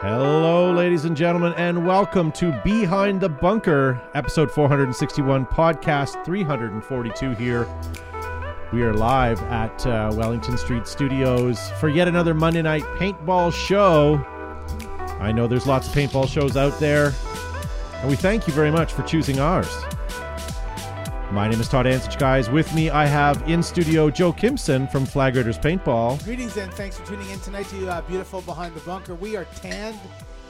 Hello, ladies and gentlemen, and welcome to Behind the Bunker, episode 461, podcast 342 here. We are live at uh, Wellington Street Studios for yet another Monday night paintball show. I know there's lots of paintball shows out there, and we thank you very much for choosing ours. My name is Todd Ansich, guys. With me, I have in studio Joe Kimson from Flag Raiders Paintball. Greetings and thanks for tuning in tonight to uh, beautiful Behind the Bunker. We are tanned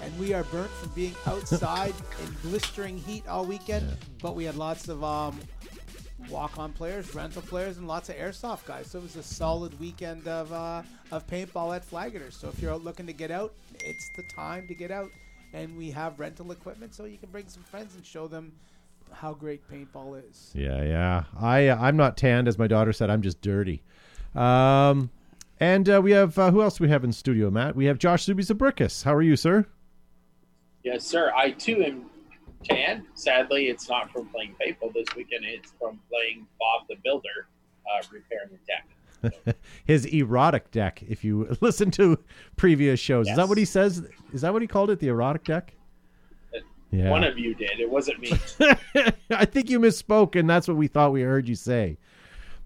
and we are burnt from being outside in blistering heat all weekend, but we had lots of um, walk-on players, rental players, and lots of airsoft guys. So it was a solid weekend of uh, of paintball at Flag Raiders. So if you're out looking to get out, it's the time to get out. And we have rental equipment, so you can bring some friends and show them how great paintball is. Yeah, yeah. I uh, I'm not tanned, as my daughter said. I'm just dirty. Um, and uh, we have uh, who else do we have in studio, Matt? We have Josh Zubizabrickus. How are you, sir? Yes, sir. I too am tan. Sadly, it's not from playing paintball this weekend. It's from playing Bob the Builder, uh, repairing the deck. His erotic deck. If you listen to previous shows, is that what he says? Is that what he called it? The erotic deck? Yeah. One of you did. It wasn't me. I think you misspoke, and that's what we thought we heard you say.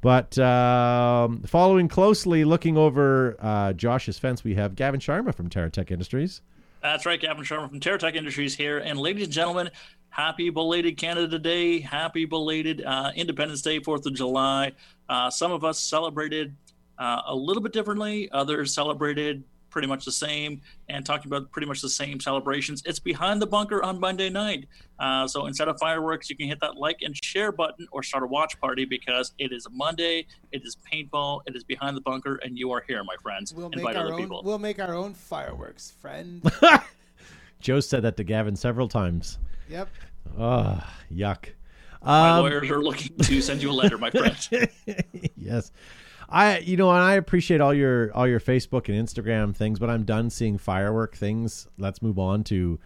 But um, following closely, looking over uh, Josh's fence, we have Gavin Sharma from TerraTech Industries. That's right, Gavin Sharma from TerraTech Industries here. And ladies and gentlemen, happy belated Canada Day. Happy belated uh, Independence Day, 4th of July. Uh, some of us celebrated uh, a little bit differently, others celebrated pretty much the same and talking about pretty much the same celebrations. It's behind the bunker on Monday night. Uh, so instead of fireworks, you can hit that like and share button or start a watch party because it is Monday, it is paintball, it is behind the bunker, and you are here, my friends. We'll make Invite our other own. people. We'll make our own fireworks, friend. Joe said that to Gavin several times. yep. Oh, yuck. my Um, lawyers are looking to send you a letter, my friend. yes. I you know, and I appreciate all your all your Facebook and Instagram things, but I'm done seeing firework things. Let's move on to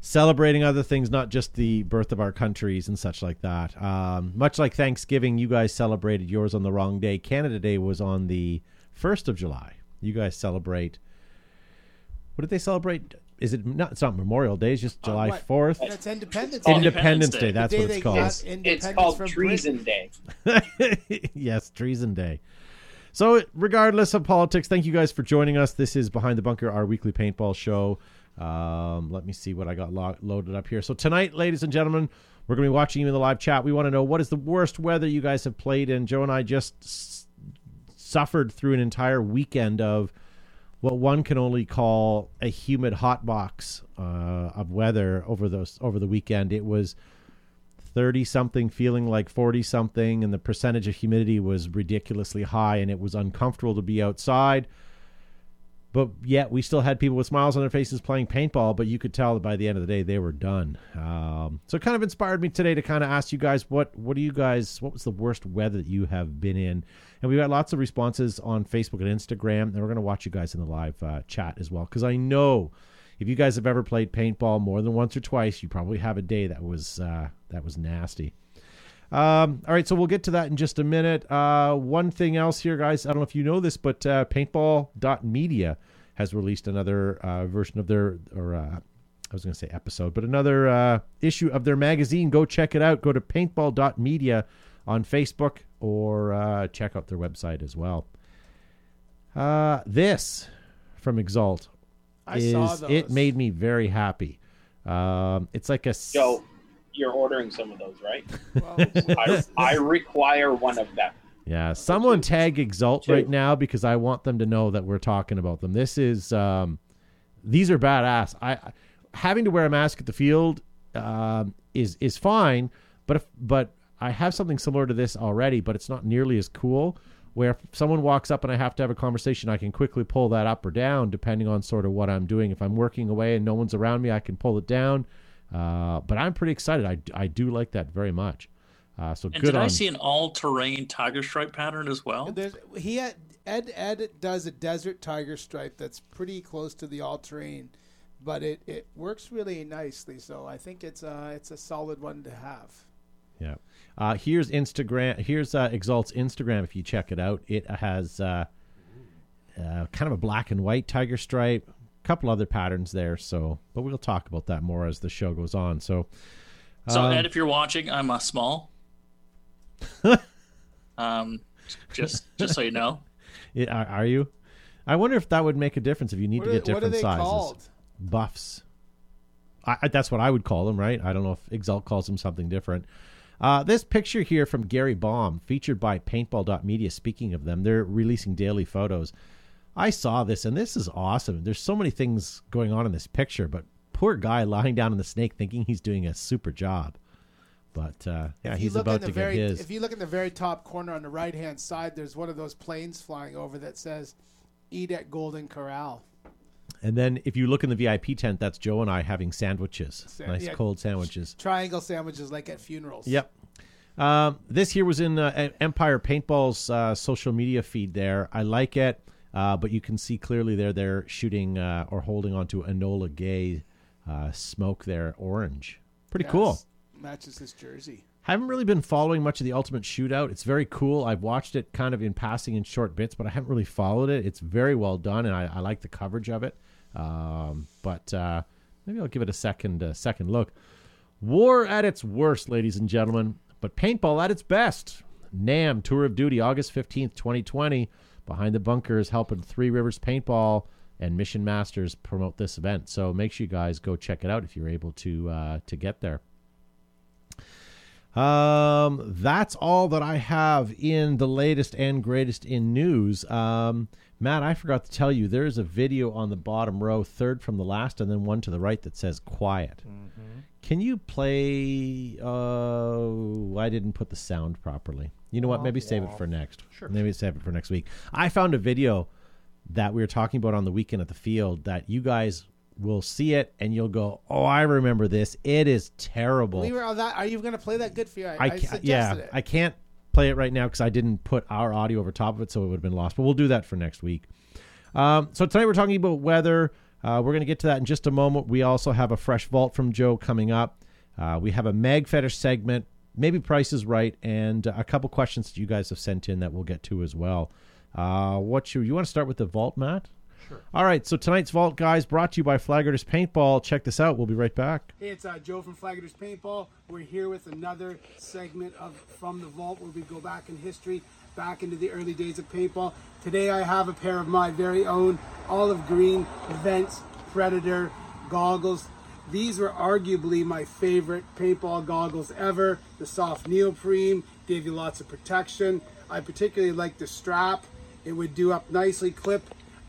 celebrating other things, not just the birth of our countries and such like that. Um, much like Thanksgiving, you guys celebrated yours on the wrong day. Canada Day was on the first of July. You guys celebrate. What did they celebrate? Is it not? It's not Memorial Day. It's just July what? fourth. That's Independence Day. Independence Independence Day. Day. That's what it's called. It's independence called from Treason Day. yes, Treason Day. So, regardless of politics, thank you guys for joining us. This is Behind the Bunker, our weekly paintball show. Um, let me see what I got lo- loaded up here. So, tonight, ladies and gentlemen, we're going to be watching you in the live chat. We want to know what is the worst weather you guys have played in. Joe and I just s- suffered through an entire weekend of what one can only call a humid hot box uh, of weather over those over the weekend. It was 30 something feeling like 40 something and the percentage of humidity was ridiculously high and it was uncomfortable to be outside. But yet we still had people with smiles on their faces playing paintball but you could tell that by the end of the day they were done. Um, so it kind of inspired me today to kind of ask you guys what what do you guys what was the worst weather that you have been in? And we got lots of responses on facebook and instagram and we're going to watch you guys in the live uh, chat as well because i know if you guys have ever played paintball more than once or twice, you probably have a day that was uh, that was nasty. Um, all right, so we'll get to that in just a minute. Uh, one thing else here, guys, I don't know if you know this, but uh, Paintball.media has released another uh, version of their, or uh, I was going to say episode, but another uh, issue of their magazine. Go check it out. Go to Paintball.media on Facebook or uh, check out their website as well. This from Exalt I is saw those. it made me very happy. Um, it's like a Joe, you're ordering some of those, right? Well, I, I require one of them. yeah. Someone tag Exalt Two. right now because I want them to know that we're talking about them. This is um, these are badass. I I- having to wear a mask at the field um, is is fine, but if, but I have something similar to this already, but it's not nearly as cool. Where if someone walks up and I have to have a conversation, I can quickly pull that up or down depending on sort of what I'm doing. If I'm working away and no one's around me, I can pull it down. Uh, but I'm pretty excited. I, I do like that very much. Uh, so And good did on. I see an all-terrain tiger stripe pattern as well? There's, he had, Ed Ed does a desert tiger stripe that's pretty close to the all terrain, but it, it works really nicely. So I think it's a it's a solid one to have. Yeah. Uh, here's Instagram. Here's uh, Exalt's Instagram. If you check it out, it has uh, uh, kind of a black and white tiger stripe, a couple other patterns there. So, but we'll talk about that more as the show goes on. So, So, um, Ed, if you're watching, I'm uh, small. um, just just so you know. it- are, are you? I wonder if that would make a difference if you need What to are, get what are different they sizes. called? Buffs. I, I, that's what I would call them, right? I don't know if Exalt calls them something different. Uh, this picture here from Gary Baum, featured by Paintball.media. Speaking of them, they're releasing daily photos. I saw this, and this is awesome. There's so many things going on in this picture, but poor guy lying down in the snake thinking he's doing a super job. But uh, yeah, he's about to very, get his. If you look in the very top corner on the right hand side, there's one of those planes flying over that says "Eat at Golden Corral." And then if you look in the VIP tent, that's Joe and I having sandwiches, Sa- nice yeah. cold sandwiches. Triangle sandwiches like at funerals. Yep. Um, this here was in uh, Empire Paintball's uh, social media feed. There, I like it, uh, but you can see clearly there they're shooting uh, or holding onto Enola Gaye uh, smoke there, orange. Pretty cool. Matches his jersey. I haven't really been following much of the Ultimate Shootout. It's very cool. I've watched it kind of in passing in short bits, but I haven't really followed it. It's very well done, and I, I like the coverage of it. Um, but uh, maybe I'll give it a second uh, second look. War at its worst, ladies and gentlemen, but paintball at its best. NAM Tour of Duty, August 15th, 2020. Behind the bunkers, helping Three Rivers Paintball and Mission Masters promote this event. So make sure you guys go check it out if you're able to uh, to get there. Um, that's all that I have in the latest and greatest in news. Um, Matt, I forgot to tell you there's a video on the bottom row, third from the last, and then one to the right that says "quiet." Can you play? Uh, I didn't put the sound properly. You know what? Maybe save it for next. Sure. Maybe save it for next week. I found a video that we were talking about on the weekend at the field that you guys will see it and you'll go, "Oh, I remember this. It is terrible." We were on that. Are you going to play that? Good for you. I, I I suggested yeah, it. I can't play it right now because I didn't put our audio over top of it, so it would have been lost. But we'll do that for next week. Um, so tonight we're talking about weather. Uh, we're going to get to that in just a moment. We also have a fresh vault from Joe coming up. Uh, we have a mag fetish segment, maybe Price is Right, and a couple questions that you guys have sent in that we'll get to as well. Uh, what should you want to start with the vault, Matt? Sure. All right. So tonight's vault, guys, brought to you by Flaggers Paintball. Check this out. We'll be right back. Hey, it's uh, Joe from Flaggers Paintball. We're here with another segment of From the Vault where we go back in history, back into the early days of paintball. Today I have a pair of my very own olive green Vents Predator goggles. These were arguably my favorite paintball goggles ever. The soft neoprene gave you lots of protection. I particularly like the strap. It would do up nicely, clip,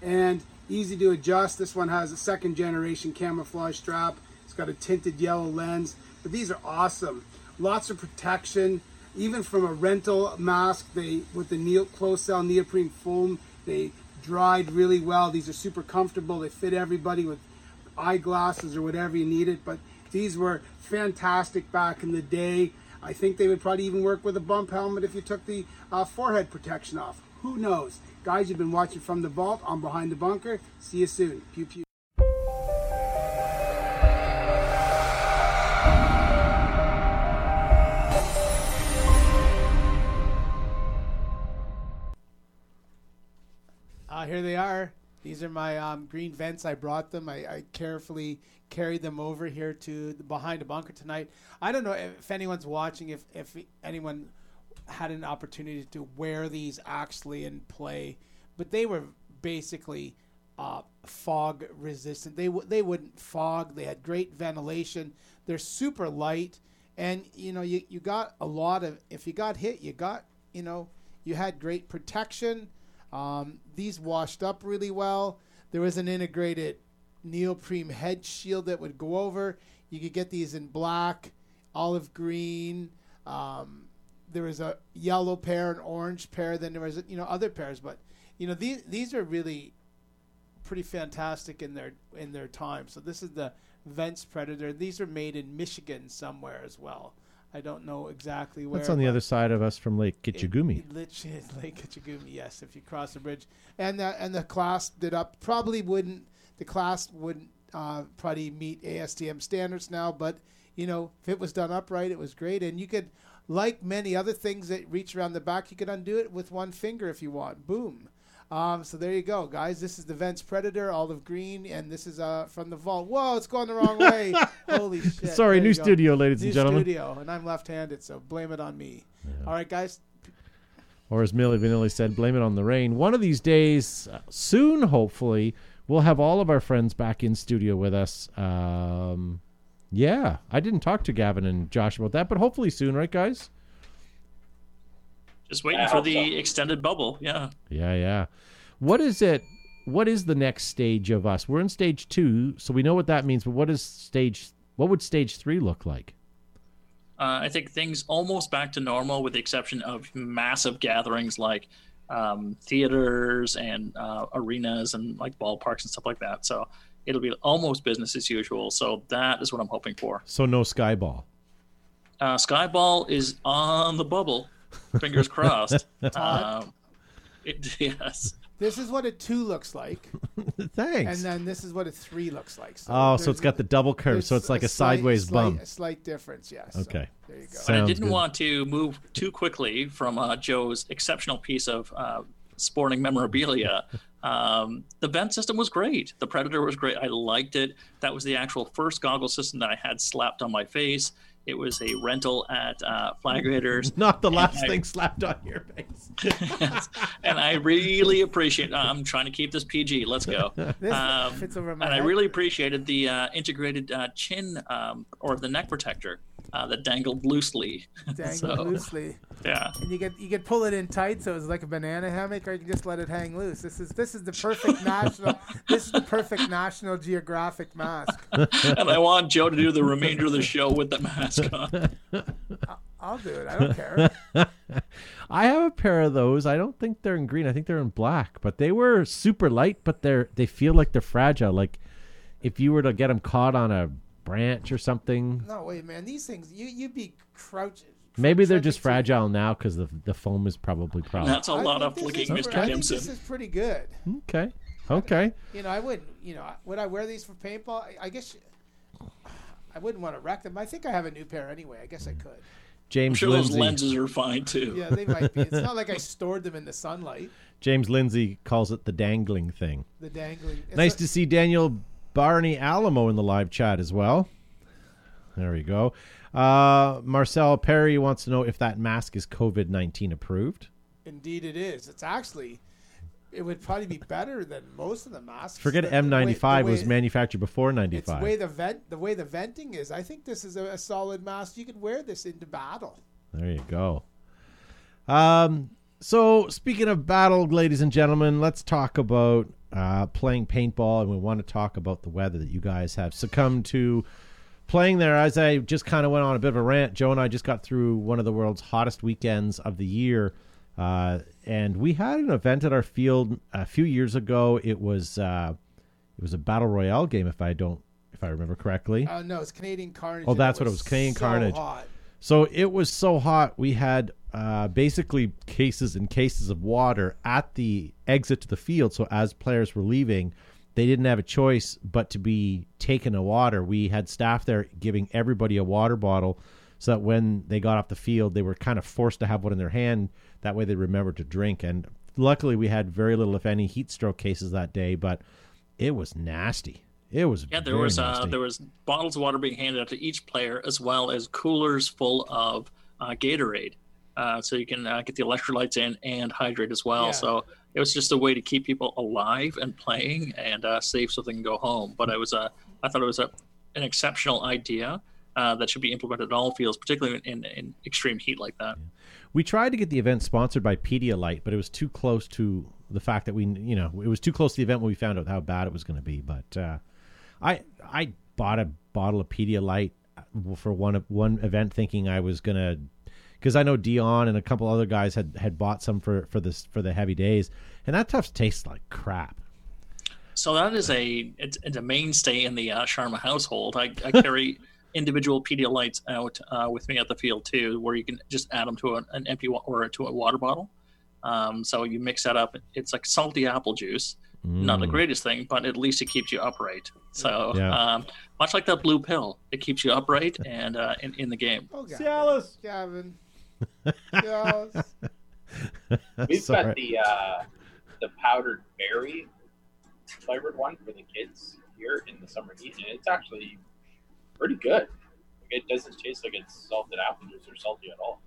and easy to adjust. This one has a second generation camouflage strap. It's got a tinted yellow lens, but these are awesome. Lots of protection, even from a rental mask. They with the neo close cell neoprene foam, they dried really well. These are super comfortable. They fit everybody with eyeglasses or whatever you needed. But these were fantastic back in the day. I think they would probably even work with a bump helmet if you took the uh, forehead protection off. Who knows? Guys, you've been watching from the vault. I'm behind the bunker. See you soon. Pew pew. Uh, here they are. These are my um, green vents. I brought them. I, I carefully carried them over here to the behind a bunker tonight. I don't know if anyone's watching, if, if anyone had an opportunity to wear these actually in play, but they were basically uh, fog resistant. They w- they wouldn't fog. They had great ventilation. They're super light, and you know you, you got a lot of. If you got hit, you got you know you had great protection. Um, these washed up really well. There was an integrated neoprene head shield that would go over. You could get these in black, olive green. Um, there was a yellow pair, an orange pair. Then there was you know other pairs, but you know these these are really pretty fantastic in their in their time. So this is the Vents Predator. These are made in Michigan somewhere as well. I don't know exactly where. That's on the other side of us from Lake it- it literally Lake Kitchigumi, yes, if you cross the bridge. And the, and the clasp did up probably wouldn't the clasp wouldn't uh, probably meet ASTM standards now, but you know if it was done upright, it was great. And you could, like many other things that reach around the back, you can undo it with one finger if you want. Boom. Um, so there you go, guys. This is the Vents Predator, olive green, and this is uh from the vault. Whoa, it's going the wrong way. Holy shit! Sorry, There new studio, ladies New and gentlemen. studio, and I'm left-handed, so blame it on me. All right, guys. Or as Milli Vanilli said, blame it on the rain. One of these days, uh, soon, hopefully, we'll have all of our friends back in studio with us. Um, yeah, I didn't talk to Gavin and Josh about that, but hopefully soon, right, guys? Just waiting I for the so. extended bubble. Yeah. Yeah, yeah. What is it? What is the next stage of us? We're in stage two, so we know what that means. But what is stage? What would stage three look like? Uh, I think things almost back to normal, with the exception of massive gatherings like um, theaters and uh, arenas and like ballparks and stuff like that. So it'll be almost business as usual. So that is what I'm hoping for. So no skyball. Uh, Skyball is on the bubble. Fingers crossed. um, it, yes. This is what a two looks like, Thanks. and then this is what a three looks like. So oh, so it's got the double curve, so it's like a, slight- sideways slight- bump. A slight difference, yes. So Okay. there you go. But I didn't good. want to move too quickly from uh, Joe's exceptional piece of uh, sporting memorabilia. Um, the vent system was great. The Predator was great. I liked it. That was the actual first goggle system that I had slapped on my face. It was a rental at uh, Flag Raiders. Not the last I- thing slapped on your face. And I really appreciate. I'm trying to keep this PG. Let's go. This Um, fits over my and I really appreciated the uh, integrated uh, chin um, or the neck protector uh, that dangled loosely. dangled so, loosely, Yeah. and you get you could pull it in tight, so it's like a banana hammock, or you can just let it hang loose. This is this is the perfect national. This is the perfect National Geographic mask. and I want Joe to do the remainder of the show with the mask on. I'll do it. I don't care. I have a pair of those. I don't think they're in green. I think they're in black. But they were super light, but they're they feel like they're fragile. Like if you were to get them caught on a branch or something, No, wait, man. These things, you you'd be crouching. maybe they're just fragile now because the the foam is probably problem. That's a lot of this flicking, Mr. pre- I think Gibson. this is pretty good. Okay, okay. You know, I wouldn't. You know, would I wear these for paintball? I, I guess I wouldn't want to wreck them. I think I have a new pair anyway. I guess I could. I'm James sure those Lindsay. lenses are fine too. Yeah, they might be. It's not like I stored them in the sunlight. James Lindsay calls it the dangling thing. The dangling. it's nice a- to see Daniel Barney Alamo in the live chat as well. There we go. Uh, Marcel Perry wants to know if that mask is COVID nineteen approved. Indeed, it is. It's actually. It would probably be better than most of the masks. Forget The- the way- N95 the way- was manufactured before It's the 95. way the vent, the way the venting is. I think this is a, a solid mask. You could wear this into battle. There you go. Um, so speaking of battle, ladies and gentlemen, let's talk about uh, playing paintball, and we want to talk about the weather that you guys have succumbed to playing there. As I just kind of went on a bit of a rant, Joe and I just got through one of the world's hottest weekends of the year, uh, and we had an event at our field a few years ago. It was uh, it was a battle royale game, if I don't if I remember correctly. Uh, no, it's Canadian Carnage. Oh, that's what it was, Canadian so Carnage. hot. So it was so hot, we had uh, basically cases and cases of water at the exit to the field. So as players were leaving, they didn't have a choice but to be taken a water. We had staff there giving everybody a water bottle so that when they got off the field, they were kind of forced to have one in their hand. That way they remembered to drink. And luckily, we had very little, if any, heat stroke cases that day, but it was nasty. It was Yeah, there was uh, there was bottles of water being handed out to each player, as well as coolers full of uh, Gatorade, uh, so you can uh, get the electrolytes in and hydrate as well. Yeah. So it was just a way to keep people alive and playing and uh, safe, so they can go home. But I was uh, I thought it was a an exceptional idea uh, that should be implemented in all fields, particularly in, in extreme heat like that. We tried to get the event sponsored by Pedialyte, but it was too close to the fact that we, you know, it was too close to the event when we found out how bad it was going to be. But uh, I, I bought a bottle of Pedialyte for one one event, thinking I was gonna, because I know Dion and a couple other guys had had bought some for for this for the heavy days, and that stuff tastes like crap. So that is a it's, it's a mainstay in the uh, Sharma household. I, I carry individual Pedialites out uh, with me at the field too, where you can just add them to an, an empty wa- or to a water bottle. Um, so you mix that up. It's like salty apple juice. Not the greatest thing, but at least it keeps you upright. So Yeah. um, much like that blue pill, it keeps you upright and uh, in, in the game. Oh, Gavin. Cialis. Gavin. Cialis. We've Sorry. got the uh, the powdered berry flavored one for the kids here in the summer heat, and it's actually pretty good. It doesn't taste like it's salted apple juice or salty at all.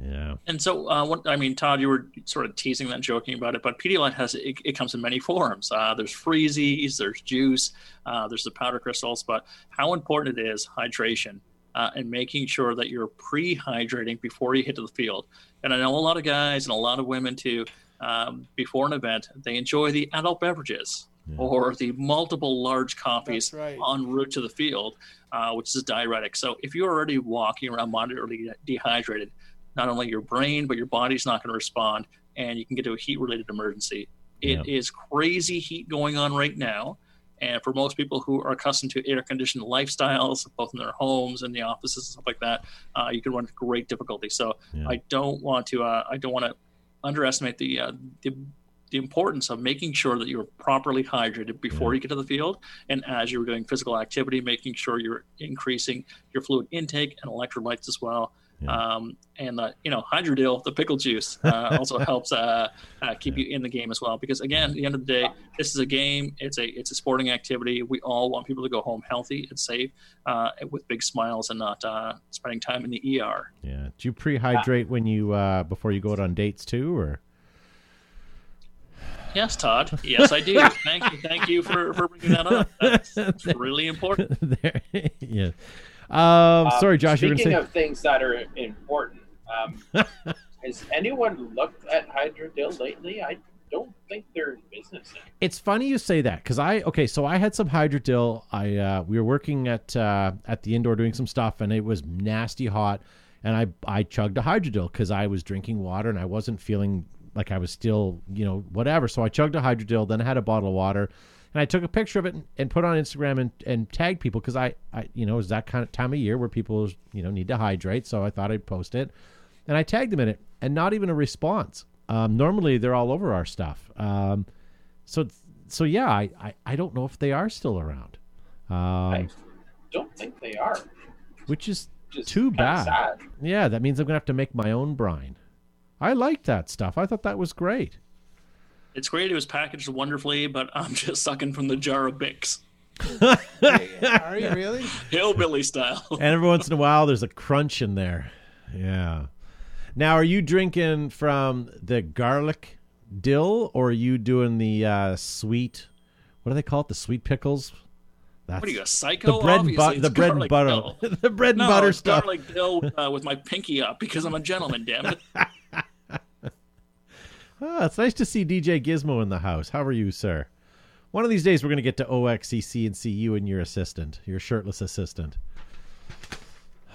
Yeah. And so, uh, what I mean, Todd, you were sort of teasing that, joking about it, but Pedialyte has it, it comes in many forms. Uh, there's freezies, there's juice, uh, there's the powder crystals. But how important it is hydration uh, and making sure that you're pre-hydrating before you hit to the field. And I know a lot of guys and a lot of women too. Um, before an event, they enjoy the adult beverages or the multiple large coffees That's right. en route to the field, uh, which is diuretic. So if you're already walking around moderately dehydrated, not only your brain but your body's not going to respond, and you can get to a heat-related emergency. It is Yeah. crazy heat going on right now, and for most people who are accustomed to air-conditioned lifestyles, both in their homes and the offices and stuff like that, uh, you can run into great difficulty. So Yeah. I don't want to. Uh, I don't want to underestimate the, uh, the the importance of making sure that you're properly hydrated before you get to the field and as you're doing physical activity making sure you're increasing your fluid intake and electrolytes as well Yeah. um, and the you know hydrodil the pickle juice uh, also helps uh, uh, keep you in the game as well because again at the end of the day this is a game it's a it's a sporting activity we all want people to go home healthy and safe uh, with big smiles and not uh, spending time in the er Yeah. Do you pre-hydrate when you uh before you go out on dates too, or? Yes, Todd. Yes, I do. thank you. Thank you for, for bringing that up. That's, that's really important. there, yeah. Um, sorry, Josh. You were Speaking going to of things that are important, um, has anyone looked at Hydrodil lately? I don't think they're in business. anymore. It's funny you say that because I okay, so I had some hydrodil. I uh, we were working at uh, at the indoor doing some stuff, and it was nasty hot, and I I chugged a hydrodil because I was drinking water and I wasn't feeling like I was still you know whatever. So I chugged a hydrodil, then I had a bottle of water, and I took a picture of it and, and put it on Instagram and and tagged people because I I you know it was that kind of time of year where people you know need to hydrate, so I thought I'd post it, and I tagged them in it, and not even a response. Um, normally they're all over our stuff. Um, so so yeah, I, I I don't know if they are still around, um, I don't think they are. which is Just too bad. sad. Yeah, that means I'm gonna have to make my own brine. I liked that stuff. I thought that was great. It's great. It was packaged wonderfully, but I'm just sucking from the jar of Bick's, Are you really? hillbilly style. And every once in a while, there's a crunch in there. Yeah. Now, are you drinking from the garlic dill, or are you doing the uh, sweet? What do they call it? The sweet pickles. That's What are you, a psycho? the bread and Obviously, butter. The bread and butter. the bread and No, butter it's stuff. garlic dill uh, with my pinky up because I'm a gentleman. Damn it! Ah, it's nice to see DJ Gizmo in the house. How are you, sir? One of these days, we're going to get to OXCC and see you and your assistant, your shirtless assistant.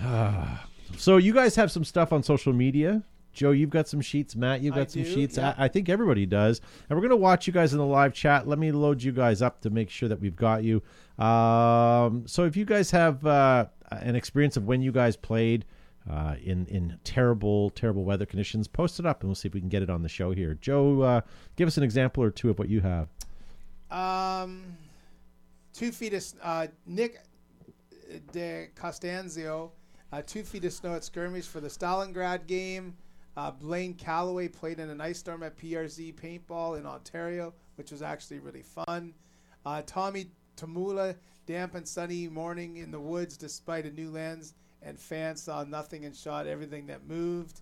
Ah. so, you guys have some stuff on social media. Joe, you've got some sheets. Matt, you've I got some do, sheets. yeah. I, I think everybody does. And we're going to watch you guys in the live chat. Let me load you guys up to make sure that we've got you. Um, so, if you guys have uh, an experience of when you guys played, uh, in in terrible terrible weather conditions. Post it up, and we'll see if we can get it on the show here. Joe, uh, give us an example or two of what you have. Um, two feet of uh, Nick De Costanzo, uh, two feet of snow at skirmish for the Stalingrad game. Uh, Blaine Calloway played in an ice storm at PRZ paintball in Ontario, which was actually really fun. Uh, Tommy Tamula, damp and sunny morning in the woods despite a new lens, and fans saw nothing and shot everything that moved.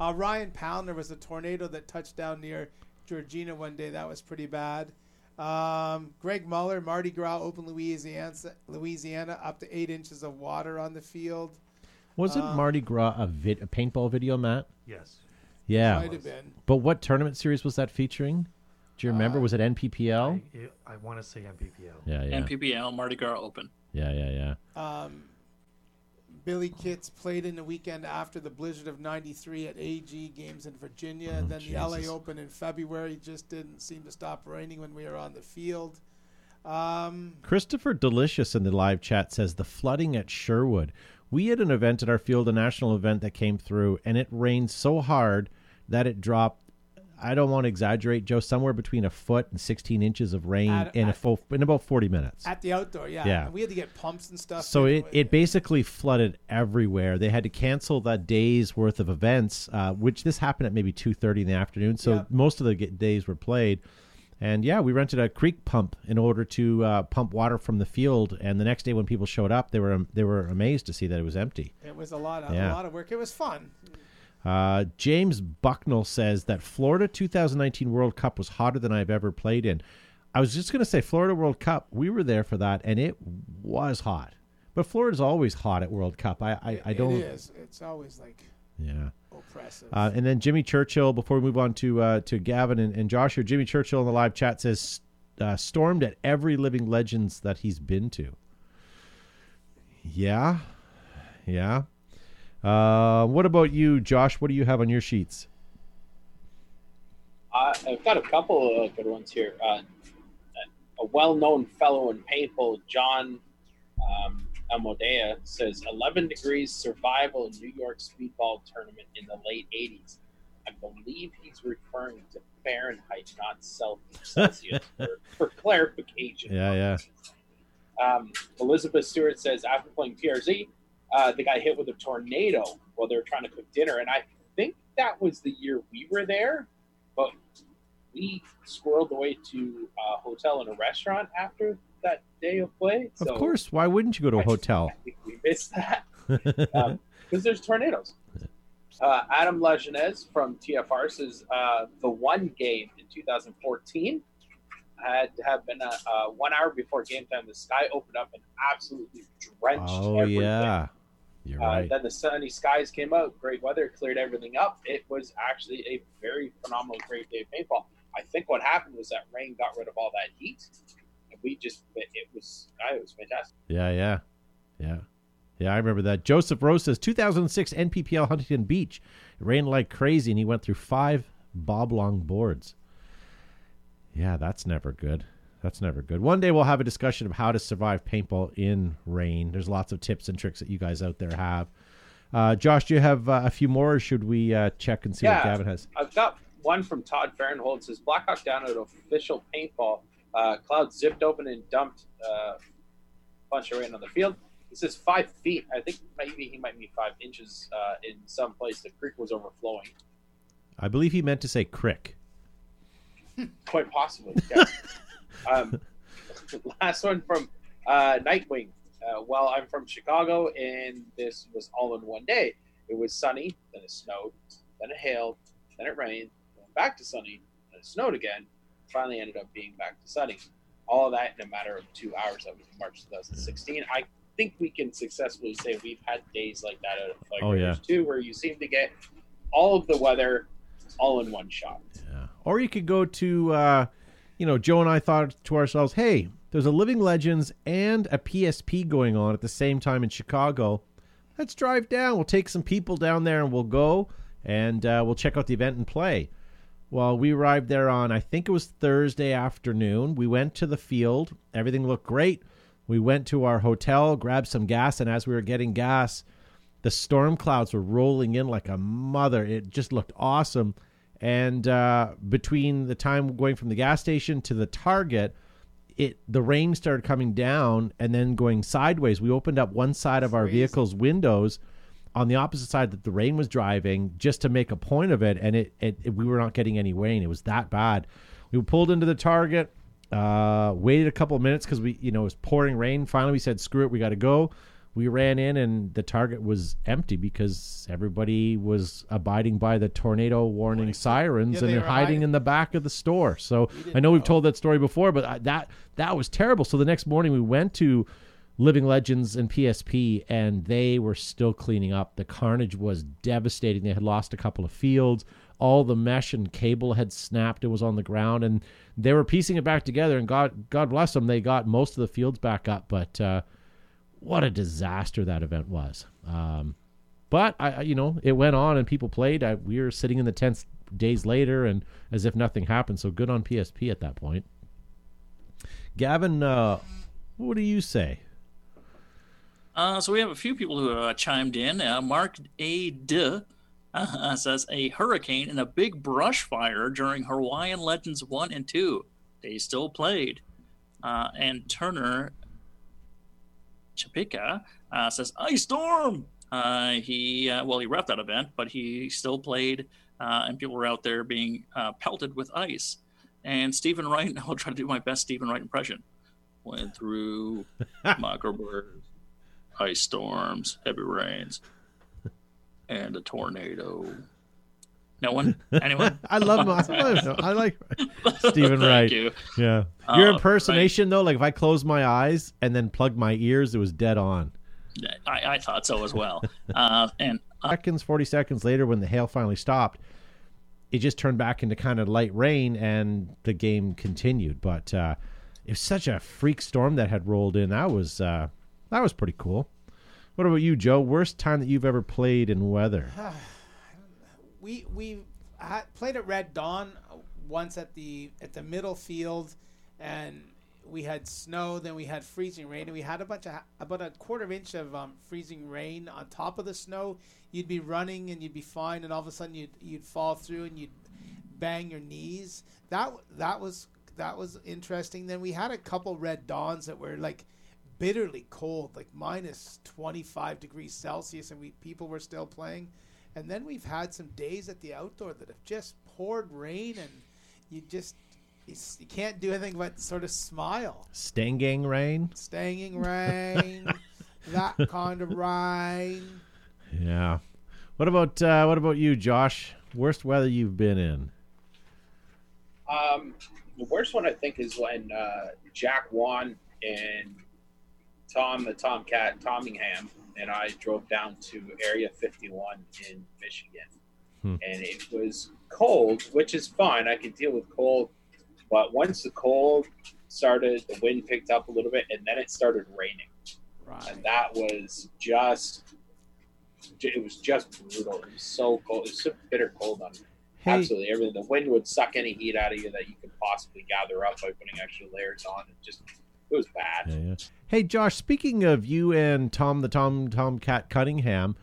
Uh, Ryan Pound, there was a tornado that touched down near Georgina one day. That was pretty bad. Um, Greg Muller, Mardi Gras, Open Louisiana, Louisiana, up to eight inches of water on the field. Was it Um, Mardi Gras a, vid- a paintball video, Matt? Yes. Yeah, Might have been. but what tournament series was that featuring? Do you remember? Uh, was it NPPL? I, I want to say NPPL. yeah, yeah, NPPL Mardi Gras Open. yeah, yeah, yeah. Um, Billy Kitts played in the weekend after the blizzard of '93 at AG games in Virginia. Oh, then the LA Jesus. Open in February just didn't seem to stop raining when we were on the field. Um, Christopher Delicious in the live chat says the flooding at Sherwood. We had an event at our field, a national event that came through, and it rained so hard that it dropped. I don't want to exaggerate, Joe. Somewhere between a foot and sixteen inches of rain At- in a full in about forty minutes. at the outdoor, yeah. Yeah. And we had to get pumps and stuff. So it, it basically flooded everywhere. They had to cancel that day's worth of events, uh, which this happened at maybe two thirty in the afternoon. So Yeah. most of the days were played, And yeah, we rented a creek pump in order to uh, pump water from the field. And the next day, when people showed up, they were they were amazed to see that it was empty. It was a lot of Yeah. a lot of work. It was fun. Uh, James Bucknell says that Florida 2019 World Cup was hotter than I've ever played in. I was just going to say Florida World Cup. We were there for that, and it was hot. But Florida's always hot at World Cup. I I, I don't. It is. It's always like Yeah. oppressive. Uh, and then Jimmy Churchill, before we move on to uh, to Gavin and, and Josh here, Jimmy Churchill in the live chat says uh, stormed at every living legends that he's been to. Yeah, yeah. Uh, what about you, Josh? What do you have on your sheets? Uh, I've got a couple of good ones here. Uh, a well-known fellow in paintball, John um, Amodea, says 11 degrees survival New York speedball tournament in the late 80s. I believe he's referring to Fahrenheit, not Cel- Celsius, for, for clarification. Yeah, yeah. Um, Elizabeth Stewart says after playing PRZ, uh, they got hit with a tornado while they were trying to cook dinner, and I think that was the year we were there, but we squirreled away to a hotel and a restaurant after that day of play. Of course. Why wouldn't you go to a I- hotel? I think we missed that because there's tornadoes. Uh, Adam Lajeunesse from TFR says uh, the one game in 2014 had to have been a, uh, one hour before game time. The sky opened up and absolutely drenched oh everything. yeah, you're Uh, right. Then the sunny skies came out, great weather, cleared everything up. It was actually a very phenomenal, great day of paintball. I think what happened was that rain got rid of all that heat, and we just it, it was it was fantastic. Yeah, yeah, yeah, yeah. I remember that. Joseph Rose says 2006 NPPL Huntington Beach. It rained like crazy, and he went through five bob long boards. Yeah, that's never good. That's never good. One day we'll have a discussion of how to survive paintball in rain. There's lots of tips and tricks that you guys out there have. Uh, Josh, do you have uh, a few more, or should we uh, check and see what Gavin has? I've got one from Todd Fahrenhold It says Blackhawk down at official paintball. Uh, cloud zipped open and dumped uh, a bunch of rain on the field. He says five feet. I think maybe he might mean five inches uh, in some place. The creek was overflowing. I believe he meant to say crick. Quite possibly. Yeah. um, last one from uh, Nightwing. Uh, well, I'm from Chicago, and this was all in one day. It was sunny, then it snowed, then it hailed, then it rained, then back to sunny, then it snowed again. Finally, ended up being back to sunny. All of that in a matter of two hours. That was March 2016. I think we can successfully say we've had days like that at Flag Oh, yeah. Too, where you seem to get all of the weather all in one shot. Yeah. Or you could go to, uh, you know, Joe and I thought to ourselves, hey, there's a Living Legends and a PSP going on at the same time in Chicago. Let's drive down. We'll take some people down there and we'll go and uh, we'll check out the event and play. Well, we arrived there on, I think it was Thursday afternoon. We went to the field. Everything looked great. We went to our hotel, grabbed some gas, and as we were getting gas, the storm clouds were rolling in like a mother. It just looked awesome. And uh, between the time going from the gas station to the target, it the rain started coming down and then going sideways. We opened up one side of our vehicle's windows on the opposite side that the rain was driving just to make a point of it, and it, it, it we were not getting any rain. It was that bad. We pulled into the target, uh, waited a couple of minutes because we you know it was pouring rain. Finally, we said screw it, we got to go. We ran in and the target was empty because everybody was abiding by the tornado warning sirens Yeah, and they they're hiding hiding. in the back of the store. So I know we've told that story before, but I- that that was terrible. So the next morning we went to Living Legends and PSP, and they were still cleaning up. The carnage was devastating. They had lost a couple of fields. All the mesh and cable had snapped It was on the ground, and they were piecing it back together. And God, God bless them, they got most of the fields back up. But uh, what a disaster that event was. Um, but I, you know, it went on and people played. I, we were sitting in the tents days later, and as if nothing happened. So good on PSP at that point. Gavin, uh, what do you say? Uh, so we have a few people who uh, chimed in. Uh, Mark A. D. Uh, says a hurricane and a big brush fire during Hawaiian Legends 1 and 2. They still played. Uh, and Turner Chapika uh, says ice storm. Uh, he uh, well he ref that event, but he still played, uh, and people were out there being uh, pelted with ice. And Stephen Wright, I'll try to do my best Stephen Wright impression. Went through microbursts, ice storms, heavy rains, and a tornado. No one? Anyone? I love my, I like Stephen Thank Wright. you. Yeah. Uh, Your impersonation though, like if I closed my eyes and then plugged my ears, it was dead on. I, I thought so as well. Uh, and uh, Seconds, forty seconds later, when the hail finally stopped, it just turned back into kind of light rain, and the game continued. But uh, it was such a freak storm that had rolled in. That was uh, that was pretty cool. What about you, Joe? Worst time that you've ever played in weather? we we played at Red Dawn once at the at the middle field, and we had snow. Then we had freezing rain, and we had a bunch of about a quarter inch of um, freezing rain on top of the snow. You'd be running and you'd be fine, and all of a sudden you'd you'd fall through and you'd bang your knees. That that was that was interesting. Then we had a couple Red Dawns that were like bitterly cold, like minus 25 degrees Celsius, and we people were still playing. And then we've had some days at the outdoor that have just poured rain, and you just you, you can't do anything but sort of smile. Stinging rain? Stinging rain, that kind of rain. Yeah. What about uh, what about you, Josh? Worst weather you've been in? Um, the worst one I think is when uh, Jack Wan and Tom, the Tomcat Tommingham, and I drove down to Area 51 in Michigan, Hmm. and it was cold, which is fine. I can deal with cold, but once the cold started, the wind picked up a little bit, and then it started raining, Right. and that was just. It was just brutal. It was so cold. It was so bitter cold on Hey, Absolutely everything. The wind would suck any heat out of you that you could possibly gather up by putting extra layers on. It just it was bad. yeah, yeah. Hey, Josh. Speaking of you and Tom, the Tom Tomcat Cunningham,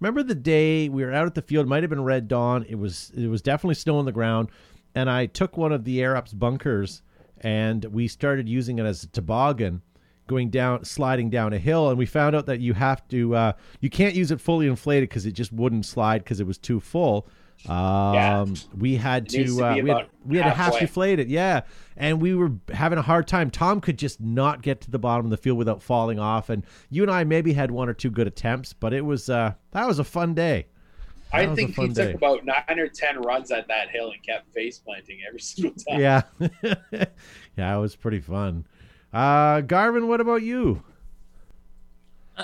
remember the day we were out at the field? Might have been Red Dawn. It was it was definitely snow on the ground, and I took one of the Air Ups bunkers and we started using it as a toboggan. Going down, sliding down a hill, and we found out that you have to, uh, you can't use it fully inflated because it just wouldn't slide because it was too full. Um, Yeah. we had to, to uh, we had, we had to half deflate it, yeah. And we were having a hard time. Tom could just not get to the bottom of the field without falling off. And you and I maybe had one or two good attempts, but it was uh, that was a fun day. That I think he fun took about nine or ten runs at that hill and kept face planting every single time. Yeah, yeah, it was pretty fun. Uh, Garvin, what about you?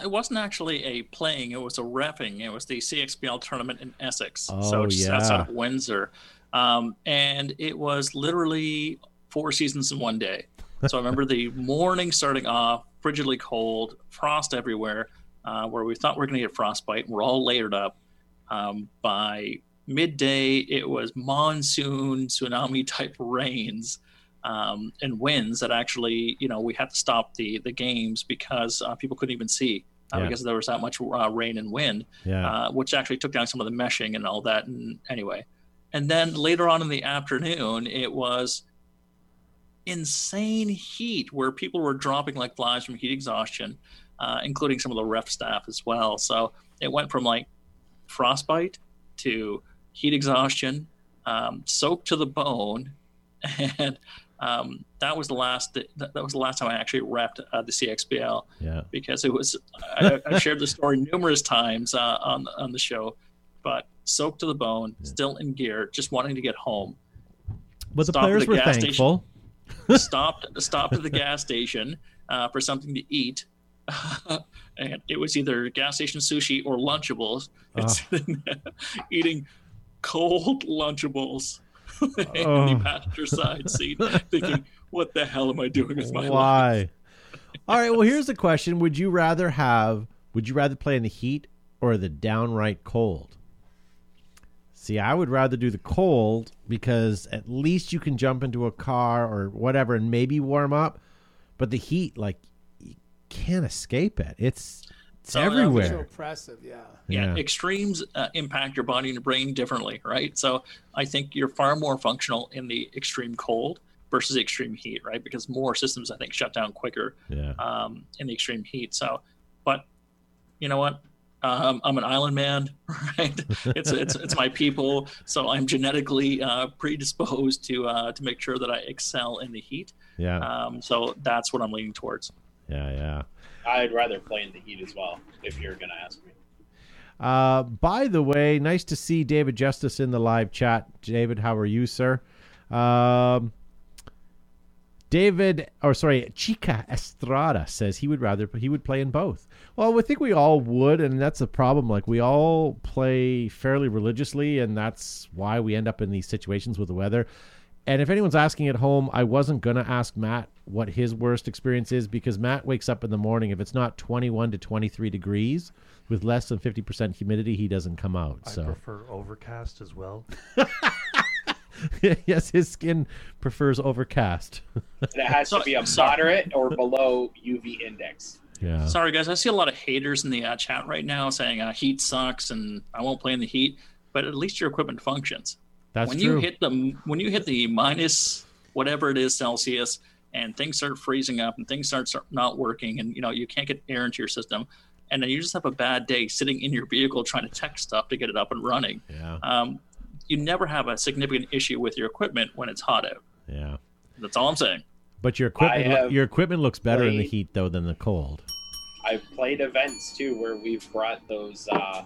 It wasn't actually a playing; it was a repping. It was the CXBL tournament in Essex, Oh, so just outside of Windsor, um, and it was literally four seasons in one day. So I remember the morning starting off frigidly cold, frost everywhere, uh, where we thought we were going to get frostbite. We're all layered up. Um, by midday, it was monsoon tsunami type rains um, and winds that actually, you know, we had to stop the the games because uh, people couldn't even see uh, Yeah. because there was that much uh, rain and wind, Yeah, uh, which actually took down some of the meshing and all that. And anyway, and then later on in the afternoon, it was insane heat where people were dropping like flies from heat exhaustion, uh, including some of the ref staff as well. So it went from like frostbite to heat exhaustion, um, soaked to the bone, and um, that was the last. That, that was the last time I actually repped uh, the CXBL yeah. because it was. I, I've shared the story numerous times uh, on on the show, but soaked to the bone, still in gear, just wanting to get home. But the Stop at players the were gas thankful. stopped stopped at the gas station uh, for something to eat, and it was either gas station sushi or Lunchables. And eating cold Lunchables Oh. the passenger side seat, thinking, "What the hell am I doing with my life?" Why? All right. Well, here's the question: Would you rather have? Would you rather play in the heat or the downright cold? See, I would rather do the cold because at least you can jump into a car or whatever and maybe warm up. But the heat, like, you can't escape it. It's it's Oh, that So everywhere. oppressive, yeah. yeah, Yeah. extremes uh, impact your body and your brain differently, right? So I think you're far more functional in the extreme cold versus the extreme heat, right? Because more systems, I think, shut down quicker Yeah. um, in the extreme heat. So, but you know what? Um, I'm an island man, right? It's it's it's my people, so I'm genetically uh, predisposed to uh, to make sure that I excel in the heat. Yeah, Um, so that's what I'm leaning towards. yeah, yeah. I'd rather play in the heat as well, if you're going to ask me. Uh, by the way, nice to see David Justice in the live chat. David, how are you, sir? Um, David, or sorry, Chica Estrada says he would rather he would play in both. Well, I think we all would, and that's the problem. Like we all play fairly religiously, and that's why we end up in these situations with the weather. And if anyone's asking at home, I wasn't gonna ask Matt what his worst experience is because Matt wakes up in the morning if it's not 21 to 23 degrees with less than 50% humidity, he doesn't come out. I So prefer overcast as well. yes, his skin prefers overcast. And it has to be a so- moderate or below UV index. yeah. Sorry, guys. I see a lot of haters in the uh, chat right now saying uh, heat sucks and I won't play in the heat. But at least your equipment functions. That's when true. you hit the when you hit the minus whatever it is Celsius and things start freezing up and things start, start not working and you know you can't get air into your system and then you just have a bad day sitting in your vehicle trying to tech stuff to get it up and running. yeah. Um, you never have a significant issue with your equipment when it's hot out. Yeah. That's all I'm saying. But your equipment lo- your equipment looks better in the heat though than the cold. I've played events too where we've brought those uh,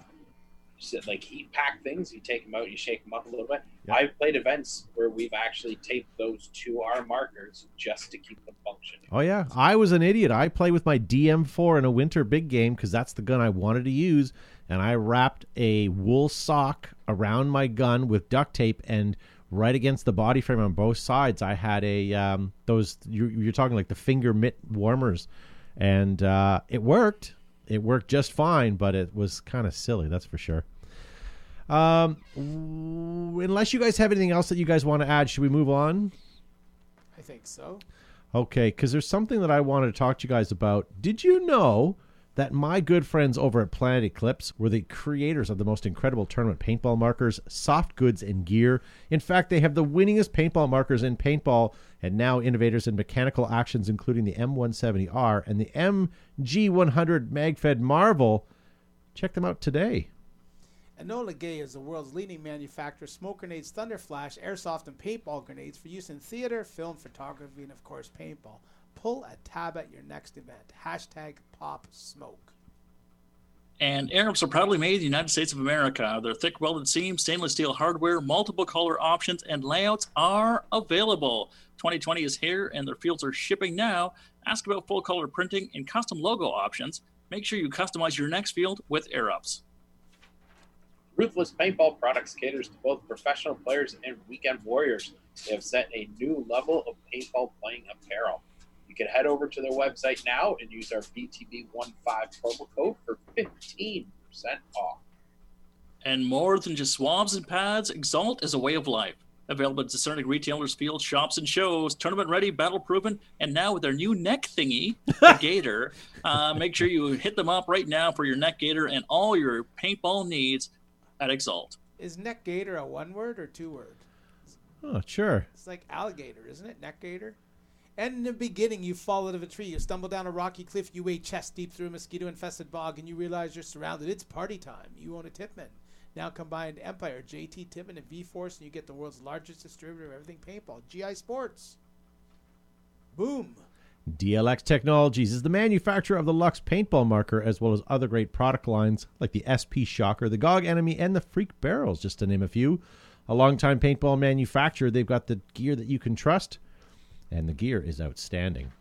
s- like heat pack things. You take them out, you shake them up a little bit. I've played events where we've actually taped those to our markers just to keep them functioning. Oh yeah, I was an idiot. I play with my DM4 in a winter big game because that's the gun I wanted to use, and I wrapped a wool sock around my gun with duct tape and right against the body frame on both sides. I had a um, those you're, you're talking like the finger mitt warmers, and uh, it worked. It worked just fine, but it was kind of silly. That's for sure. Um, w- unless you guys have anything else that you guys want to add, should we move on? I think so. Okay, because there's something that I wanted to talk to you guys about. Did you know that my good friends over at Planet Eclipse were the creators of the most incredible tournament paintball markers, soft goods, and gear? In fact, they have the winningest paintball markers in paintball and now innovators in mechanical actions, including the M170R and the MG100 MagFed Marvel. Check them out today. Enola Gaye is the world's leading manufacturer of smoke grenades, thunder flash, airsoft, and paintball grenades for use in theater, film, photography, and of course paintball. Pull a tab at your next event. Hashtag pop smoke. And Arabs are proudly made in the United States of America. Their thick welded seams, stainless steel hardware, multiple color options, and layouts are available. 2020 is here and their fields are shipping now. Ask about full color printing and custom logo options. Make sure you customize your next field with Arabs. Ruthless Paintball Products caters to both professional players and weekend warriors. They have set a new level of paintball playing apparel. You can head over to their website now and use our BTB15 promo code for 15% off. And more than just swabs and pads, Exalt is a way of life. Available at discerning retailers, field shops, and shows. Tournament ready, battle proven, and now with their new neck thingy, the Gator. Uh, make sure you hit them up right now for your neck gator and all your paintball needs at Exalt. Is neck gator a one word or two word? Oh, sure. It's like alligator, isn't it? Neck gator. And in the beginning, you fall out of a tree, you stumble down a rocky cliff, you wade chest deep through a mosquito infested bog, and you realize you're surrounded. It's party time. You own a Tippmann. Now combined Empire, JT Tippmann, and V Force, and you get the world's largest distributor of everything paintball, GI Sportz. Boom. DLX Technologies is the manufacturer of the Luxe paintball marker as well as other great product lines like the SP Shocker, the GOG Enemy, and the Freak Barrels, just to name a few. A longtime paintball manufacturer, they've got the gear that you can trust, and the gear is outstanding.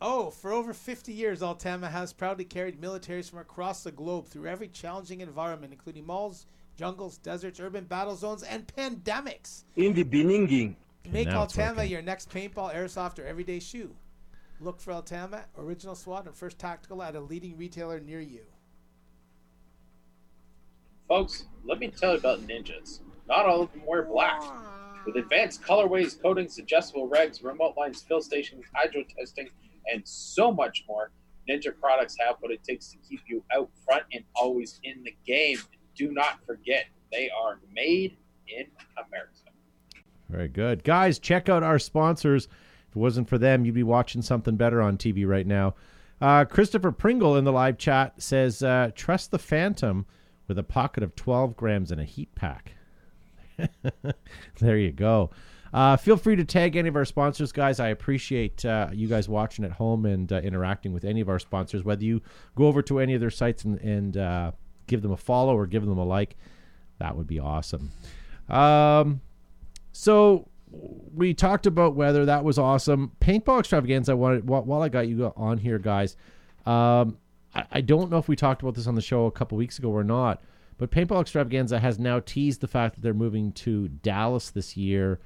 Oh, for over 50 years, Altama has proudly carried militaries from across the globe through every challenging environment, including malls, jungles, deserts, urban battle zones, and pandemics. in the beginning. Make Altama your next paintball, airsoft, or everyday shoe. Look for Altama, original SWAT, and first tactical at a leading retailer near you. Folks, let me tell you about ninjas. Not all of them wear black. With advanced colorways, coatings, adjustable regs, remote lines, fill stations, hydro testing, and so much more, Ninja products have what it takes to keep you out front and always in the game. Do not forget, they are made in America. Very good. Guys, check out our sponsors. If it wasn't for them, you'd be watching something better on TV right now. Uh, Christopher Pringle in the live chat says, uh, "Trust the Phantom with a pocket of 12 grams and a heat pack." There you go. Uh, feel free to tag any of our sponsors, guys. I appreciate uh, you guys watching at home and uh, interacting with any of our sponsors. Whether you go over to any of their sites and, and uh, give them a follow or give them a like, that would be awesome. Um, so we talked about weather. That was awesome. Paintball extravaganza. I wanted while, while I got you on here, guys. Um, I, I don't know if we talked about this on the show a couple weeks ago or not, but Paintball extravaganza has now teased the fact that they're moving to Dallas this year.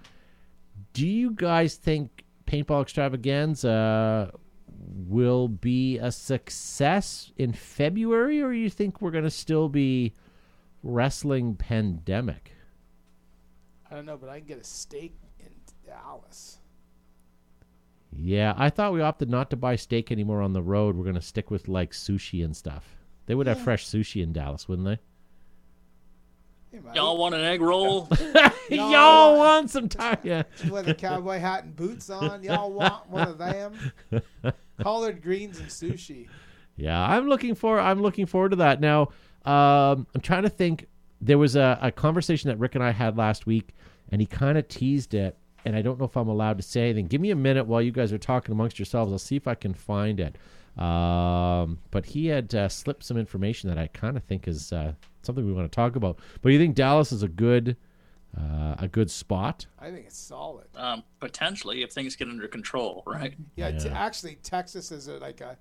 Do you guys think Paintball extravaganza will be a success in February, or you think we're going to still be wrestling pandemic? I don't know, but I can get a steak in Dallas. Yeah, I thought we opted not to buy steak anymore on the road. We're going to stick with like sushi and stuff. They would have fresh sushi in Dallas, wouldn't they? Hey, Y'all want an egg roll? No. Y'all want some time? Yeah. with a cowboy hat and boots on. Y'all want one of them? Collard greens and sushi. Yeah, I'm looking for. I'm looking forward to that. Now, um, I'm trying to think. There was a, a conversation that Rick and I had last week, and he kind of teased it. And I don't know if I'm allowed to say anything. Give me a minute while you guys are talking amongst yourselves. I'll see if I can find it. Um, but he had uh, slipped some information that I kind of think is uh, something we want to talk about. But you think Dallas is a good, uh, a good spot? I think it's solid. um, potentially, if things get under control, right? Yeah, T- actually, Texas is a, like a.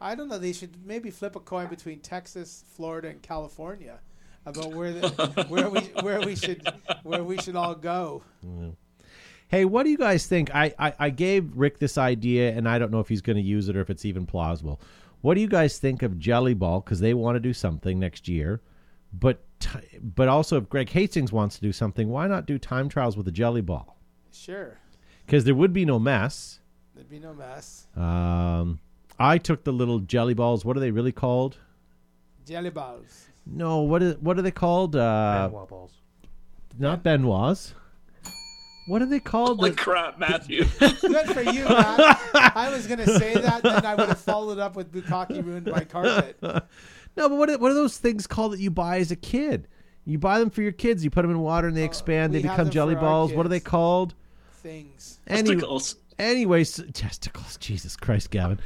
I don't know. They should maybe flip a coin between Texas, Florida, and California about where the, where we where we should where we should all go. Hey, what do you guys think? I, I, I gave Rick this idea, and I don't know if he's going to use it or if it's even plausible. What do you guys think of Jelly Ball? Because they want to do something next year, but t- but also if Greg Hastings wants to do something, why not do time trials with a Jelly Ball? Sure, Because there would be no mess. there'd be no mess. Um, I took the little jelly balls. What are they really called? Jelly balls. No, what is what are they called? Uh, Ben Wa balls. not Ben Wa's. What are they called? Holy The- crap, Matthew! Good for you, man. I was gonna say that, then I would have followed up with Bukaki ruined my carpet. No, but what are, what are those things called that you buy as a kid? You buy them for your kids. You put them in water and they expand. we They become jelly balls. What are they called? Things. Any, Testicles. anyways, testicles. Jesus Christ, Gavin.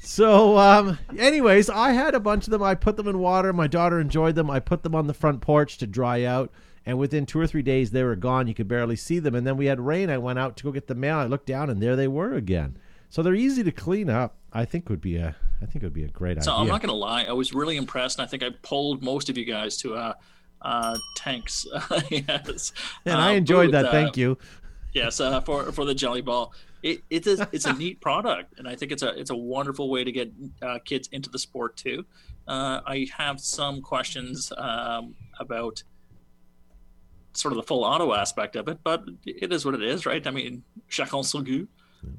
so, um, anyways, I had a bunch of them. I put them in water. My daughter enjoyed them. I put them on the front porch to dry out. And within two or three days, they were gone. You could barely see them. And then we had rain. I went out to go get the mail. I looked down, and there they were again. So they're easy to clean up. I think would be a. I think it would be a great So idea. So I'm not going to lie, I was really impressed, and I think I pulled most of you guys to uh, uh, tanks. yes, and uh, I enjoyed that. Thank you. Yes, uh, for for the jelly ball. It, it's a it's a neat product, and I think it's a it's a wonderful way to get uh, kids into the sport too. Uh, I have some questions um, about sort of the full auto aspect of it, but it is what it is, right? I mean, chacun son goût.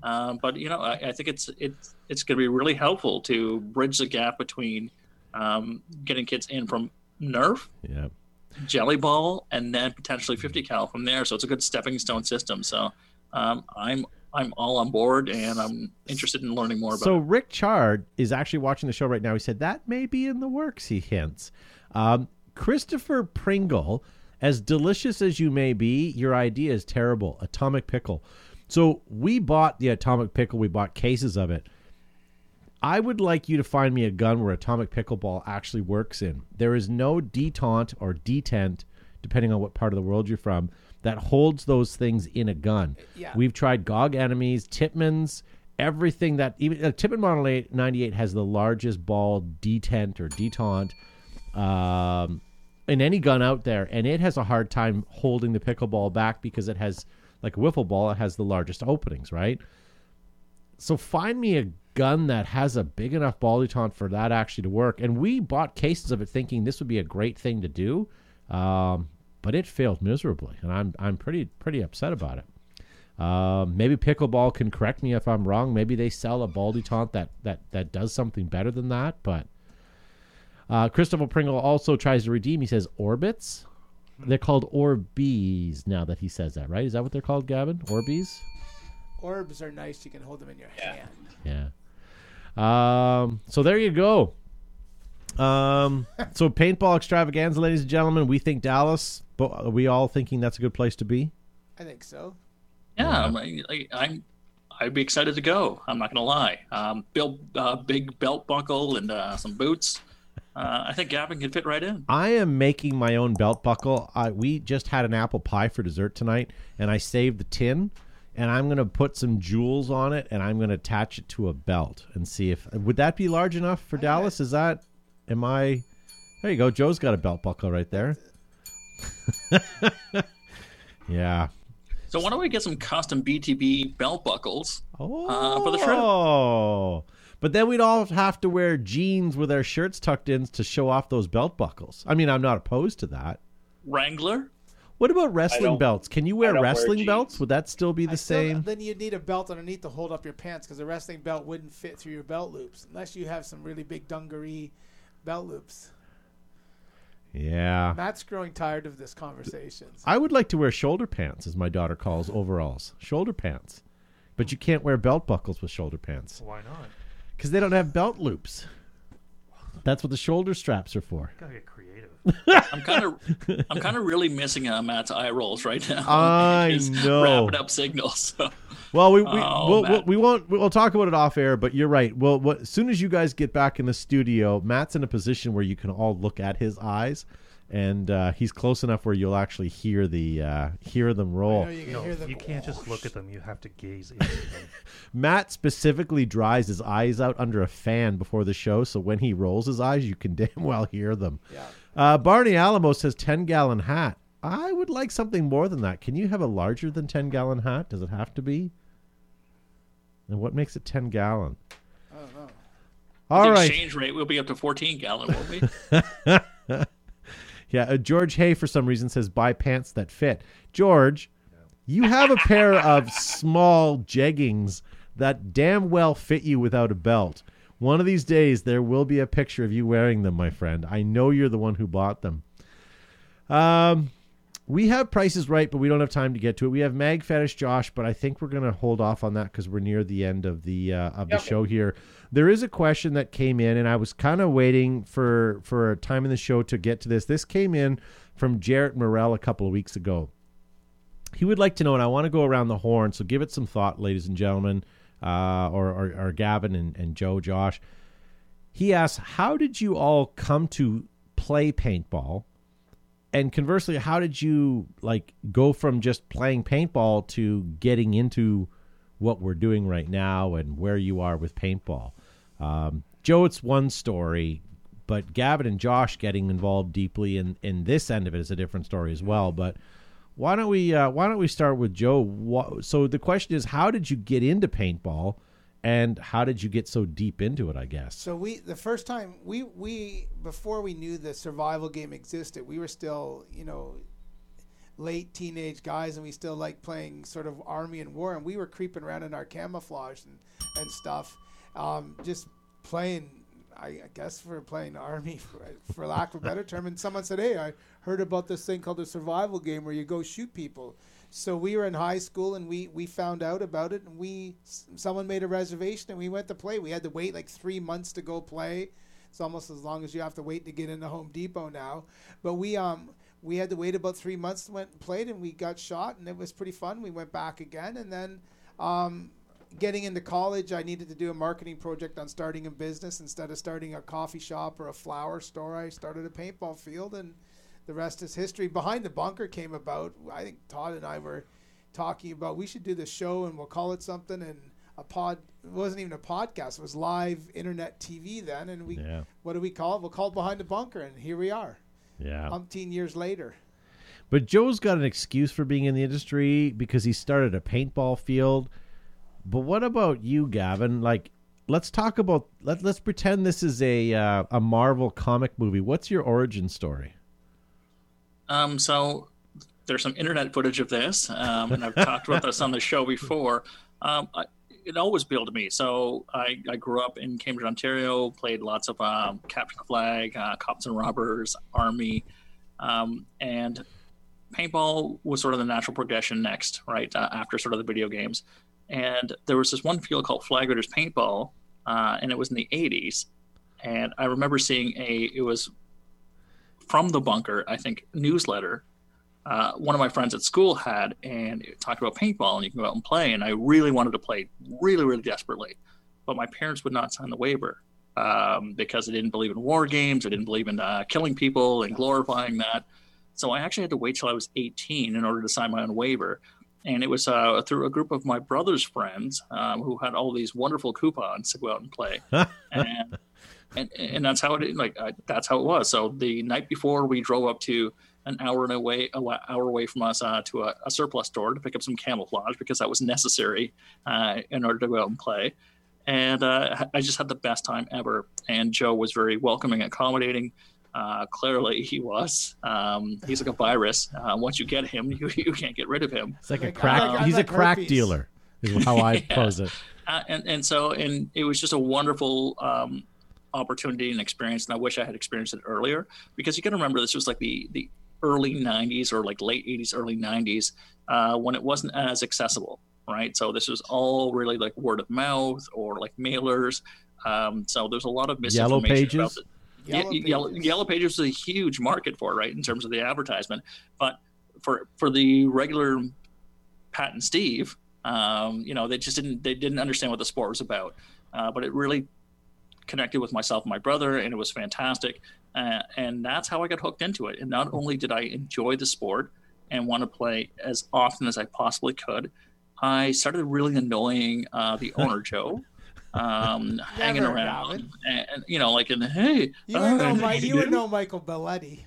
Um, but you know, I, I think it's it's it's going to be really helpful to bridge the gap between um, getting kids in from Nerf, Yeah. Jelly Ball, and then potentially 50 cal from there. So it's a good stepping stone system. So um, I'm I'm all on board, and I'm interested in learning more about. It. So it. Rick Chard is actually watching the show right now. He said that may be in the works. He hints. Um, Christopher Pringle, as delicious as you may be, your idea is terrible. Atomic pickle. So we bought the atomic pickle. We bought cases of it. I would like you to find me a gun where atomic pickleball actually works in. There is no detente or detent, depending on what part of the world you're from, that holds those things in a gun. Yeah. We've tried GOG enemies, Tippmanns, everything that even uh, Tippmann Model 8, 98 has the largest ball detent or detente um, in any gun out there, and it has a hard time holding the pickleball back because it has like a wiffle ball. It has the largest openings, right? So find me a gun that has a big enough ball detente for that actually to work. And we bought cases of it thinking this would be a great thing to do, um, but it failed miserably, and I'm I'm pretty pretty upset about it. Um, maybe pickleball can correct me if I'm wrong. Maybe they sell a ball detente that that that does something better than that. But uh, Christopher Pringle also tries to redeem. He says orbits. They're called Orbeez now that he says that, right? Is that what they're called, Gavin? Orbeez? Orbs are nice. You can hold them in your Yeah. hand. Yeah. Um, so there you go. Um, so paintball extravaganza, ladies and gentlemen. We think Dallas, but are we all thinking that's a good place to be? I think so. Yeah, I'm, I, I'm. I'd be excited to go. I'm not gonna lie. Um, build uh, big belt buckle and uh, some boots. Uh, I think Gavin can fit right in. I am making my own belt buckle. I, we just had an apple pie for dessert tonight, and I saved the tin, and I'm going to put some jewels on it, and I'm going to attach it to a belt and see if would that be large enough for Dallas? Is that? Am I? There you go. Joe's got a belt buckle right there. yeah. So why don't we get some custom BTB belt buckles? Oh, Uh, for the trip. But then we'd all have to wear jeans with our shirts tucked in to show off those belt buckles. I mean, I'm not opposed to that. Wrangler. What about wrestling belts? Can you wear don't wear wrestling belts? Would that still be the I still- same? then you'd need a belt underneath to hold up your pants because the wrestling belt wouldn't fit through your belt loops unless you have some really big dungaree belt loops. Yeah. Matt's growing tired of this conversation. I would like to wear shoulder pants, as my daughter calls overalls. Shoulder pants. But you can't wear belt buckles with shoulder pants Why not? Because they don't have belt loops. That's what the shoulder straps are for. Gotta get creative. I'm kind of, I'm kind of really missing uh, Matt's eye rolls right now. I His know. Wrapping up signals. So. Well, we we, Oh, we'll, we'll, we won't we'll talk about it off air, but you're right. Well, what, as soon as you guys get back in the studio, Matt's in a position where you can all look at his eyes, and uh, he's close enough where you'll actually hear the uh, hear them roll. you can No, hear them. you can't just look at them. You have to gaze into them. Matt specifically dries his eyes out under a fan before the show, so when he rolls his eyes, you can damn well hear them. Yeah. Uh, Barney Alamo says ten gallon hat. I would like something more than that. Can you have a larger than ten gallon hat? Does it have to be? And what makes it ten gallon? I don't know. All the right. exchange rate will be up to 14 gallon, won't we? Yeah, uh, George Hay for some reason says buy pants that fit. George, you have a pair of small jeggings that damn well fit you without a belt. One of these days there will be a picture of you wearing them, my friend. I know you're the one who bought them. Um we have prices right, but we don't have time to get to it. We have Mag Fetish Josh, but I think we're going to hold off on that because we're near the end of the uh, of the Yep. show here. There is a question that came in, and I was kind of waiting for for a time in the show to get to this. This came in from Jarrett Morell a couple of weeks ago. He would like to know, and I want to go around the horn, so give it some thought, ladies and gentlemen, uh, or, or or Gavin and, and Joe, Josh. He asks, "How did you all come to play paintball?" And conversely how did you like go from just playing paintball to getting into what we're doing right now and where you are with paintball? Um, joe it's one story but gavin and josh getting involved deeply in, in this end of it is a different story as well. But why don't we uh, why don't we start with joe? Wha- so the question is how did you get into paintball and how did you get so deep into it i guess So we the first time we we before we knew the survival game existed, we were still you know late teenage guys, and we still like playing sort of army and war, and we were creeping around in our camouflage and and stuff, um, just playing. I, guess for playing army, for, for lack of a better term. And someone said, "Hey, I heard about this thing called the survival game where you go shoot people." So we were in high school and we we found out about it and we someone made a reservation and we went to play. We had to wait like three months to go play. It's almost as long as you have to wait to get into Home Depot now. But we um we had to wait about three months went and played and we got shot and it was pretty fun. We went back again and then um getting into college I needed to do a marketing project on starting a business instead of starting a coffee shop or a flower store. I started a paintball field and the rest is history. Behind the bunker came about. I think Todd and I were talking about we should do the show and we'll call it something and a pod. It wasn't even a podcast. It was live internet TV then. And we, Yeah. what do we call it? We'll call it behind the bunker. And here we are, yeah umpteen years later. But Joe's got an excuse for being in the industry because he started a paintball field. But what about you, Gavin? Like, let's talk about let let's pretend this is a uh, a Marvel comic movie. What's your origin story? Um, so there's some internet footage of this, um, and I've talked about this on the show before. Um, I, it always appealed me. So I, I grew up in Cambridge, Ontario, played lots of um, Flag, uh, Cops and Robbers, Army, um, and paintball was sort of the natural progression next, right uh, after sort of the video games. And there was this one field called Flag Raiders Paintball uh, and it was in the 80s. And I remember seeing a, it was from the bunker, I think, newsletter. Uh, one of my friends at school had, and it talked about paintball, and you can go out and play. And I really wanted to play, really, really desperately, but my parents would not sign the waiver um, because they didn't believe in war games, they didn't believe in uh, killing people and glorifying that. So I actually had to wait till I was 18 in order to sign my own waiver. And it was uh, through a group of my brother's friends um, who had all these wonderful coupons to go out and play. and, and and that's how it like I, that's how it was. So the night before, we drove up to an hour and away, an hour away from us, uh, to a, a, surplus store to pick up some camouflage because that was necessary uh, in order to go out and play. And uh, I just had the best time ever. And Joe was very welcoming, accommodating. Uh, clearly, he was. Um, he's like a virus. Uh, once you get him, you, you can't get rid of him. It's like a crack. Like, he's a crack herpes. dealer. Is how I yeah. pose it. Uh, and and so and it was just a wonderful um, opportunity and experience. And I wish I had experienced it earlier because you got to remember this was like the the early 90s or like late 80s, early 90s uh, when it wasn't as accessible, right? So this was all really like word of mouth or like mailers. Um, so there's a lot of misinformation Yellow pages. about it. Yellow, Pages. Yellow, Yellow Pages is a huge market for it, right, in terms of the advertisement. But for for the regular Pat and Steve, um, you know, they just didn't they didn't understand what the sport was about. Uh, but it really connected with myself and my brother, and it was fantastic. Uh, and that's how I got hooked into it. And not only did I enjoy the sport and want to play as often as I possibly could, I started really annoying uh, the owner, Joe. Um, hanging around, and, and, you know, like in the hey, you would know, my, you would know Michael Belletti.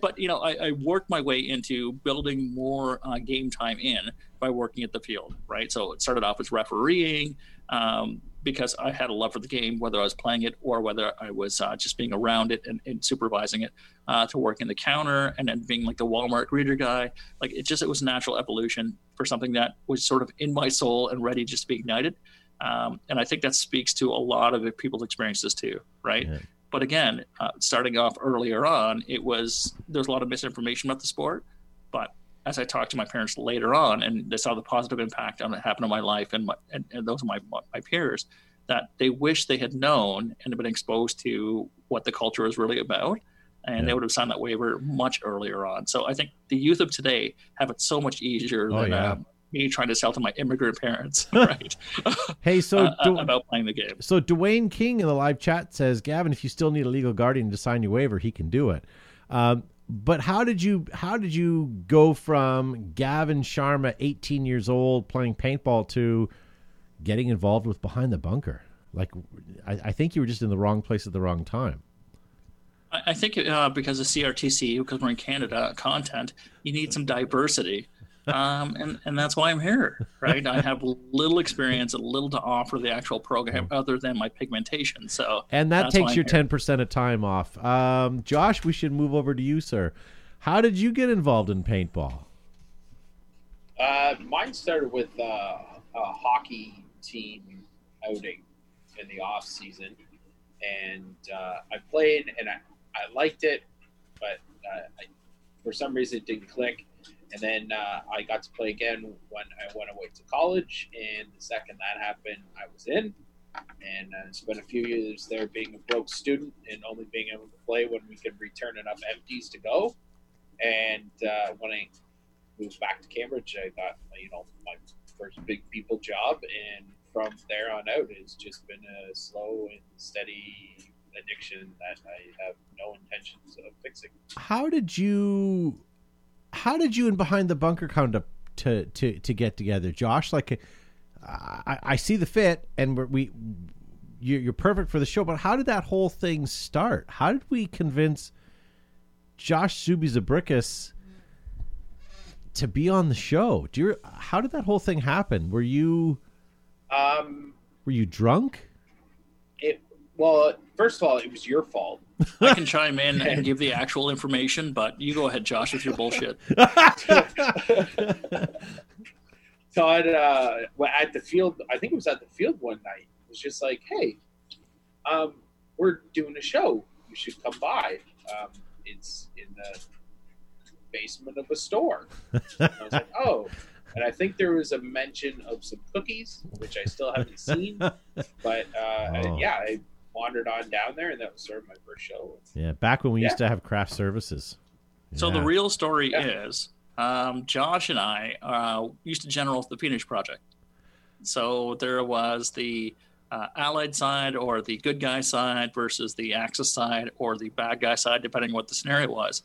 but you know, I, I, worked my way into building more uh, game time in by working at the field, right? So it started off as refereeing, um, because I had a love for the game, whether I was playing it or whether I was uh, just being around it and, and supervising it, uh, to working the counter and then being like the Walmart greeter guy. Like it just it was natural evolution for something that was sort of in my soul and ready just to be ignited. Um, and I think that speaks to a lot of people's experiences too, right? Yeah. But again, uh, starting off earlier on, it was there's a lot of misinformation about the sport, but as I talked to my parents later on, and they saw the positive impact on it happened in my life and, my, and, and those of my my peers, that they wish they had known and been exposed to what the culture is really about, and yeah. they would have signed that waiver much earlier on. So I think the youth of today have it so much easier oh, than yeah. um, me trying to sell to my immigrant parents, right? hey, so uh, du- about playing the game. So Dwayne King in the live chat says, Gavin, if you still need a legal guardian to sign your waiver, he can do it. Um, but how did you how did you go from Gavin Sharma, 18 years old, playing paintball to getting involved with Behind the Bunker? Like, I, I think you were just in the wrong place at the wrong time. I think uh, because of CRTC, because we're in Canada, content, you need some diversity um, and and that's why I'm here, right? I have little experience, a little to offer the actual program other than my pigmentation. So and that takes your ten percent of time off. Um, Josh, we should move over to you, sir. How did you get involved in paintball? Uh, mine started with uh, a hockey team outing in the off season, and uh, I played and I, I liked it, but uh, I, for some reason it didn't click and then uh, I got to play again when I went away to college. And the second that happened, I was in. And uh, spent a few years there being a broke student and only being able to play when we could return enough empties to go. And uh, when I moved back to Cambridge, I got, you know, my first big people job. And from there on out, it's just been a slow and steady addiction that I have no intentions of fixing. How did you how did you and behind the bunker come to to to, to get together, Josh? Like, I, I see the fit, and we're, we you're perfect for the show. But how did that whole thing start? How did we convince Josh Zuby Zabrickus to be on the show? Do you? How did that whole thing happen? Were you? Um, were you drunk? It well, first of all, it was your fault. I can chime in and give the actual information, but you go ahead, Josh, with your bullshit. Todd, uh, at the field, I think it was at the field one night. It was just like, hey, um, we're doing a show. You should come by. Um, it's in the basement of a store. And I was like, oh, and I think there was a mention of some cookies, which I still haven't seen. But uh, Oh. yeah, I wandered on down there, and that was sort of my first show. Yeah, back when we used to have craft services. So the real story Yeah. is um, Josh and I uh, used to general the Phoenix Project. So there was the uh, Allied side or the good guy side versus the Axis side or the bad guy side, depending on what the scenario was.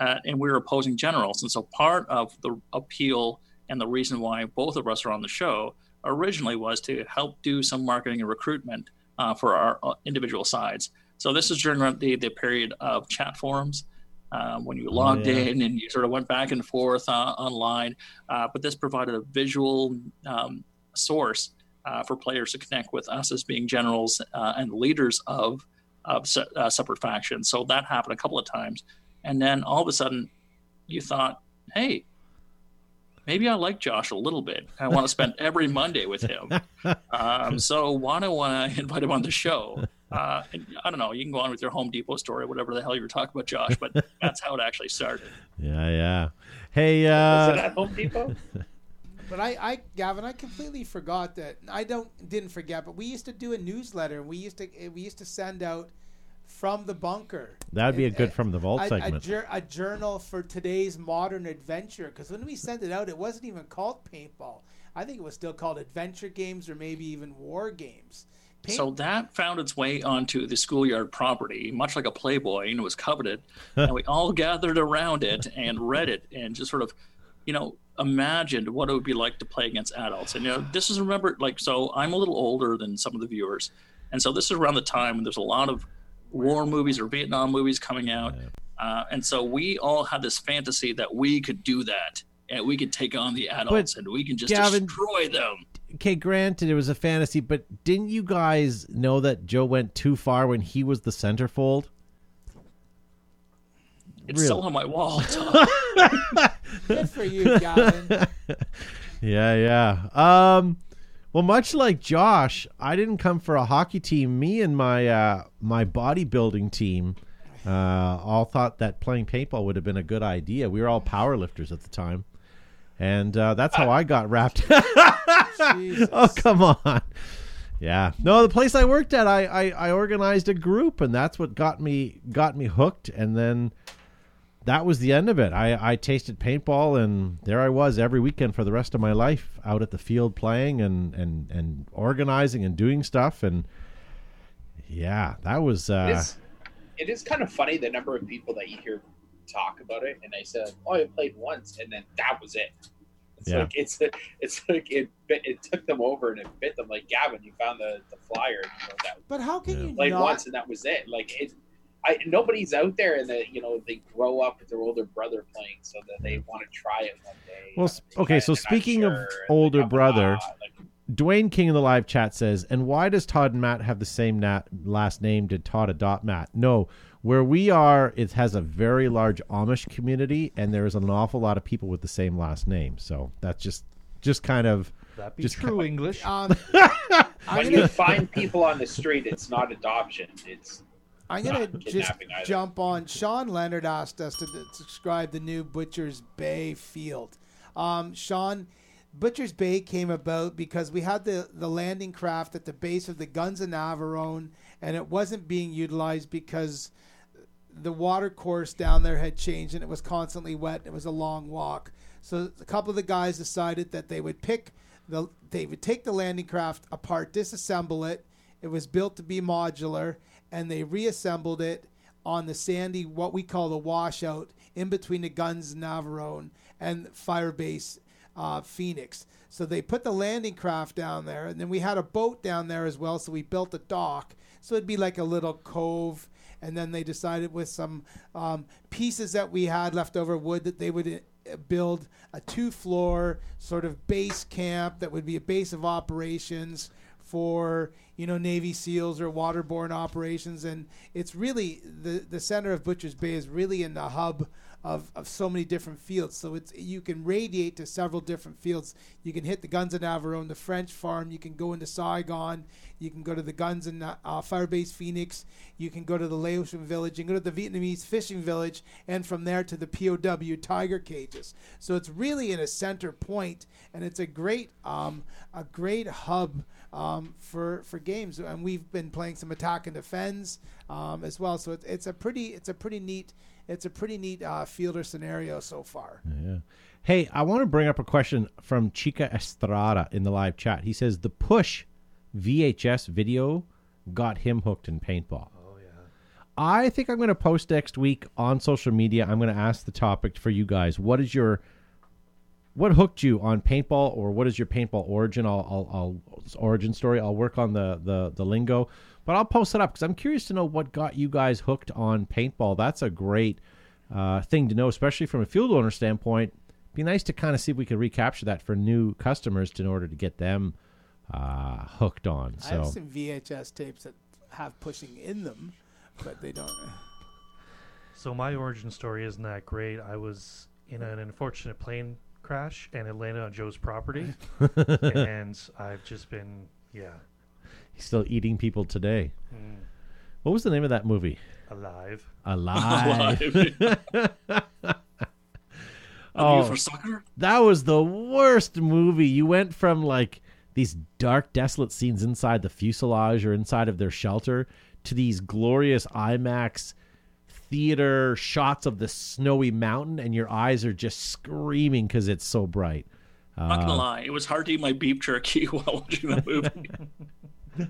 Uh, and we were opposing generals. And so part of the appeal and the reason why both of us are on the show originally was to help do some marketing and recruitment uh, for our uh, individual sides. So this is during the, the period of chat forums um, when you logged yeah. in and you sort of went back and forth uh, online. Uh, but this provided a visual um, source uh, for players to connect with us as being generals uh, and leaders of of se- uh, separate factions. So that happened a couple of times, and then all of a sudden, you thought, "Hey, maybe I like Josh a little bit. I want to spend every Monday with him. Um, so why don't I invite him on the show?" Uh, and I don't know. You can go on with your Home Depot story, whatever the hell you were talking about, Josh. But that's how it actually started. Yeah, yeah. Hey, Was it uh, at Home Depot? But I, I, Gavin, I completely forgot that. I don't didn't forget, but we used to do a newsletter. and We used to we used to send out from the bunker. that'd be a good from the vault a, a, segment. jour- a journal for today's modern adventure. Because when we sent it out, it wasn't even called paintball. I think it was still called adventure games or maybe even war games. Paint- So that found its way onto the schoolyard property, much like a Playboy, and it was coveted. and we all gathered around it and read it and just sort of, you know, imagined what it would be like to play against adults. And, you know, this is remember, like, so I'm a little older than some of the viewers. And so this is around the time when there's a lot of war movies or Vietnam movies coming out. Uh, and so we all had this fantasy that we could do that. And we could take on the adults and we can just Gavin- destroy them. okay, granted it was a fantasy, but didn't you guys know that Joe went too far when he was the centerfold? It's Really? still on my wall. Good for you, Gavin. Yeah, yeah. Um, well, much like Josh, I didn't come for a hockey team. Me and my uh, my bodybuilding team uh, all thought that playing paintball would have been a good idea. We were all power lifters at the time, and uh, that's how I got wrapped. Oh, come on. Yeah, no. The place I worked at, I, I I organized a group, and that's what got me got me hooked. And then that was the end of it. I, I tasted paintball, and there I was every weekend for the rest of my life, out at the field playing and and and organizing and doing stuff. And yeah, that was uh, is, it is kind of funny the number of people that you hear talk about it, and I said, "Oh, I played once," and then that was it. It's Yeah. like it's it's like it bit, it took them over and it bit them. Like Gavin, you found the, the flyer, you know, that But how can Yeah. you played not? once, and that was it. Like it, I nobody's out there, and that you know they grow up with their older brother playing, so that they want to try it one day. Well, uh, okay, so and they're not speaking of sure, and they older come, brother, like, Dwayne King in the live chat says, and why does Todd and Matt have the same nat- last name? Did Todd adopt Matt? No. Where we are, it has a very large Amish community, and there is an awful lot of people with the same last name. So that's just, just kind of, That be Just true English. Um, when you find people on the street, it's not adoption. It's I'm gonna just either. jump on. Sean Leonard asked us to describe the new Butcher's Bay field. Um, Sean, Butcher's Bay came about because we had the, the landing craft at the base of the Guns of Navarone, and it wasn't being utilized because the water course down there had changed and it was constantly wet. It was a long walk. So a couple of the guys decided that they would pick the they would take the landing craft apart, disassemble it. It was built to be modular, and they reassembled it on the sandy, what we call the washout, in between the Guns Navarone and Firebase uh, Phoenix. So they put the landing craft down there, and then we had a boat down there as well. So we built a dock, so it'd be like a little cove. And then they decided with some um, pieces that we had left over wood that they would uh, build a two-floor sort of base camp that would be a base of operations for you know Navy SEALs or waterborne operations, and it's really the the center of Butchers Bay is really in the hub of, of so many different fields. So it's you can radiate to several different fields. You can hit the Guns of Navarone, the French Farm. You can go into Saigon. You can go to the Guns and uh, Firebase Phoenix. You can go to the Laotian village. You can go to the Vietnamese fishing village, and from there to the POW tiger cages. So it's really in a center point, and it's a great um, a great hub um, for for games. And we've been playing some attack and defense um, as well. So it's, it's a pretty it's a pretty neat it's a pretty neat uh, fielder scenario so far. Yeah. Hey, I want to bring up a question from Chica Estrada in the live chat. He says the push VHS video got him hooked in paintball. Oh yeah. I think I'm going to post next week on social media. I'm going to ask the topic for you guys. What is your what hooked you on paintball, or what is your paintball origin? I'll, I'll, I'll origin story. I'll work on the the the lingo, but I'll post it up because I'm curious to know what got you guys hooked on paintball. That's a great uh, thing to know, especially from a field owner standpoint. Be nice to kind of see if we can recapture that for new customers to, in order to get them uh, hooked on. I have some VHS tapes that have pushing in them, but they don't. So my origin story isn't that great. I was in an unfortunate plane crash and it landed on Joe's property, and I've just been yeah he's still eating people today. mm, What was the name of that movie? alive. Alive. Alive. Oh. oh. for soccer? that was the worst movie. You went from like these dark, desolate scenes inside the fuselage or inside of their shelter to these glorious IMAX theater shots of the snowy mountain, and your eyes are just screaming because it's so bright. Not gonna Uh, lie, it was hard to eat my beef jerky while watching the movie.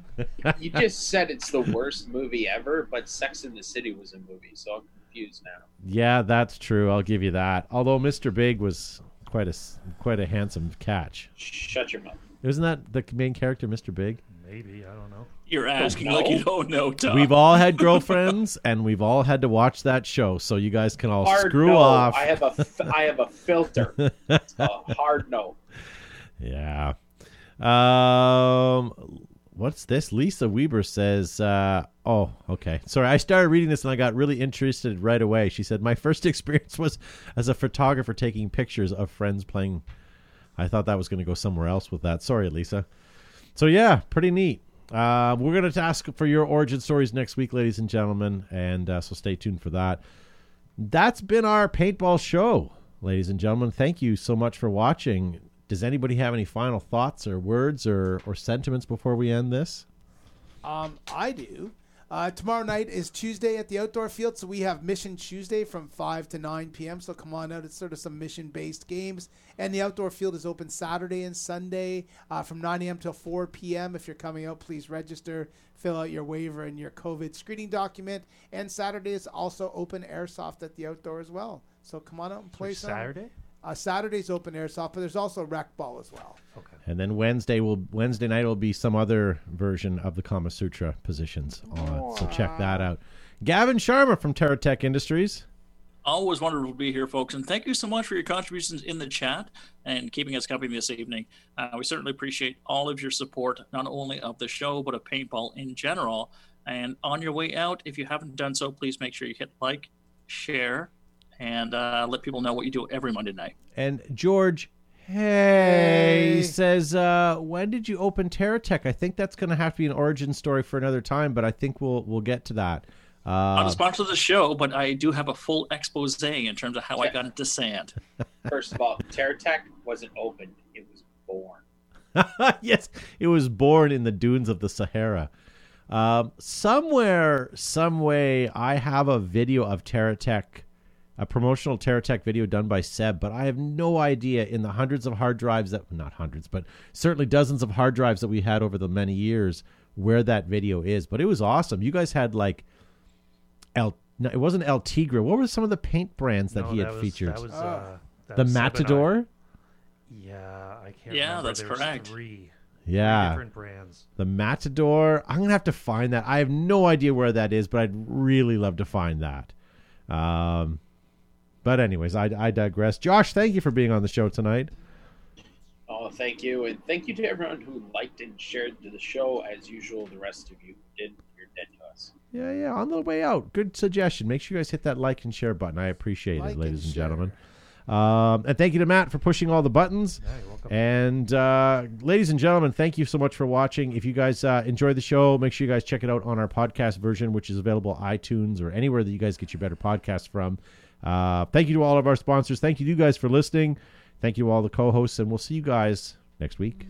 You just said it's the worst movie ever, but Sex in the City was a movie, so I'm confused now. yeah, that's true. I'll give you that. Although Mr. Big was quite a s- quite a handsome catch. Shut your mouth. Isn't that the main character, Mr. Big? Maybe I don't know. You're asking no. like you don't know, Tom. We've all had girlfriends, and we've all had to watch that show. So you guys can all Hard screw no. off. I have a f- I have a filter. It's a hard no. Yeah. Um, what's this? Lisa Weber says, uh, oh, okay. Sorry, I started reading this and I got really interested right away. She said, My first experience was as a photographer taking pictures of friends playing. I thought that was going to go somewhere else with that. Sorry, Lisa. So, yeah, pretty neat. Uh, we're going to ask for your origin stories next week, ladies and gentlemen. And uh, so stay tuned for that. That's been our paintball show, ladies and gentlemen. Thank you so much for watching. Does anybody have any final thoughts or words or, or sentiments before we end this? Um, I do. Uh, tomorrow night is Tuesday at the outdoor field, so we have Mission Tuesday from 5 to 9 p.m. So come on out. It's sort of some mission based games. And the outdoor field is open Saturday and Sunday uh, from 9 a.m. till 4 p.m. If you're coming out, please register, fill out your waiver and your COVID screening document. And Saturday is also open airsoft at the outdoor as well. So come on out and play some. Saturday. Uh, Saturday's open airsoft, but there's also rec ball as well. Okay. And then Wednesday will Wednesday night will be some other version of the Kama Sutra positions on. So check that out. Gavin Sharma from Terra Tech Industries. Always wonderful to be here, folks, and thank you so much for your contributions in the chat and keeping us company this evening. Uh, we certainly appreciate all of your support, not only of the show but of paintball in general. And on your way out, if you haven't done so, please make sure you hit like, share, and uh, let people know what you do every Monday night. And George, hey, Hey. says, uh, when did you open TerraTech? I think that's going to have to be an origin story for another time, but I think we'll we'll get to that. I'm a sponsor of the show, but I do have a full expose in terms of how I got into sand. First of all, TerraTech wasn't opened; it was born. yes, it was born in the dunes of the Sahara. Um, somewhere, some way, I have a video of TerraTech, a promotional TerraTech video done by Seb, but I have no idea in the hundreds of hard drives that, not hundreds, but certainly dozens of hard drives that we had over the many years where that video is. But it was awesome. You guys had like El, no, it wasn't El Tigre. What were some of the paint brands that No, he had was, featured? That was, Oh. uh, that the was Seb and I. Matador? Yeah, I can't Yeah, remember. that's There was correct. Three, Yeah. three different brands. The Matador. I'm gonna have to find that. I have no idea where that is, but I'd really love to find that. Um, but anyways, I, I digress. Josh, thank you for being on the show tonight. Oh, thank you, and thank you to everyone who liked and shared the show. As usual, the rest of you did, you're dead to us. us. Yeah, yeah. On the way out, good suggestion. Make sure you guys hit that like and share button. I appreciate Like it, ladies and, share. gentlemen. Um, and thank you to Matt for pushing all the buttons. Yeah, you're welcome. And uh, ladies and gentlemen, thank you so much for watching. If you guys uh, enjoyed the show, make sure you guys check it out on our podcast version, which is available iTunes or anywhere that you guys get your better podcasts from. Uh, thank you to all of our sponsors. Thank you you guys for listening. Thank you to all the co-hosts, and we'll see you guys next week.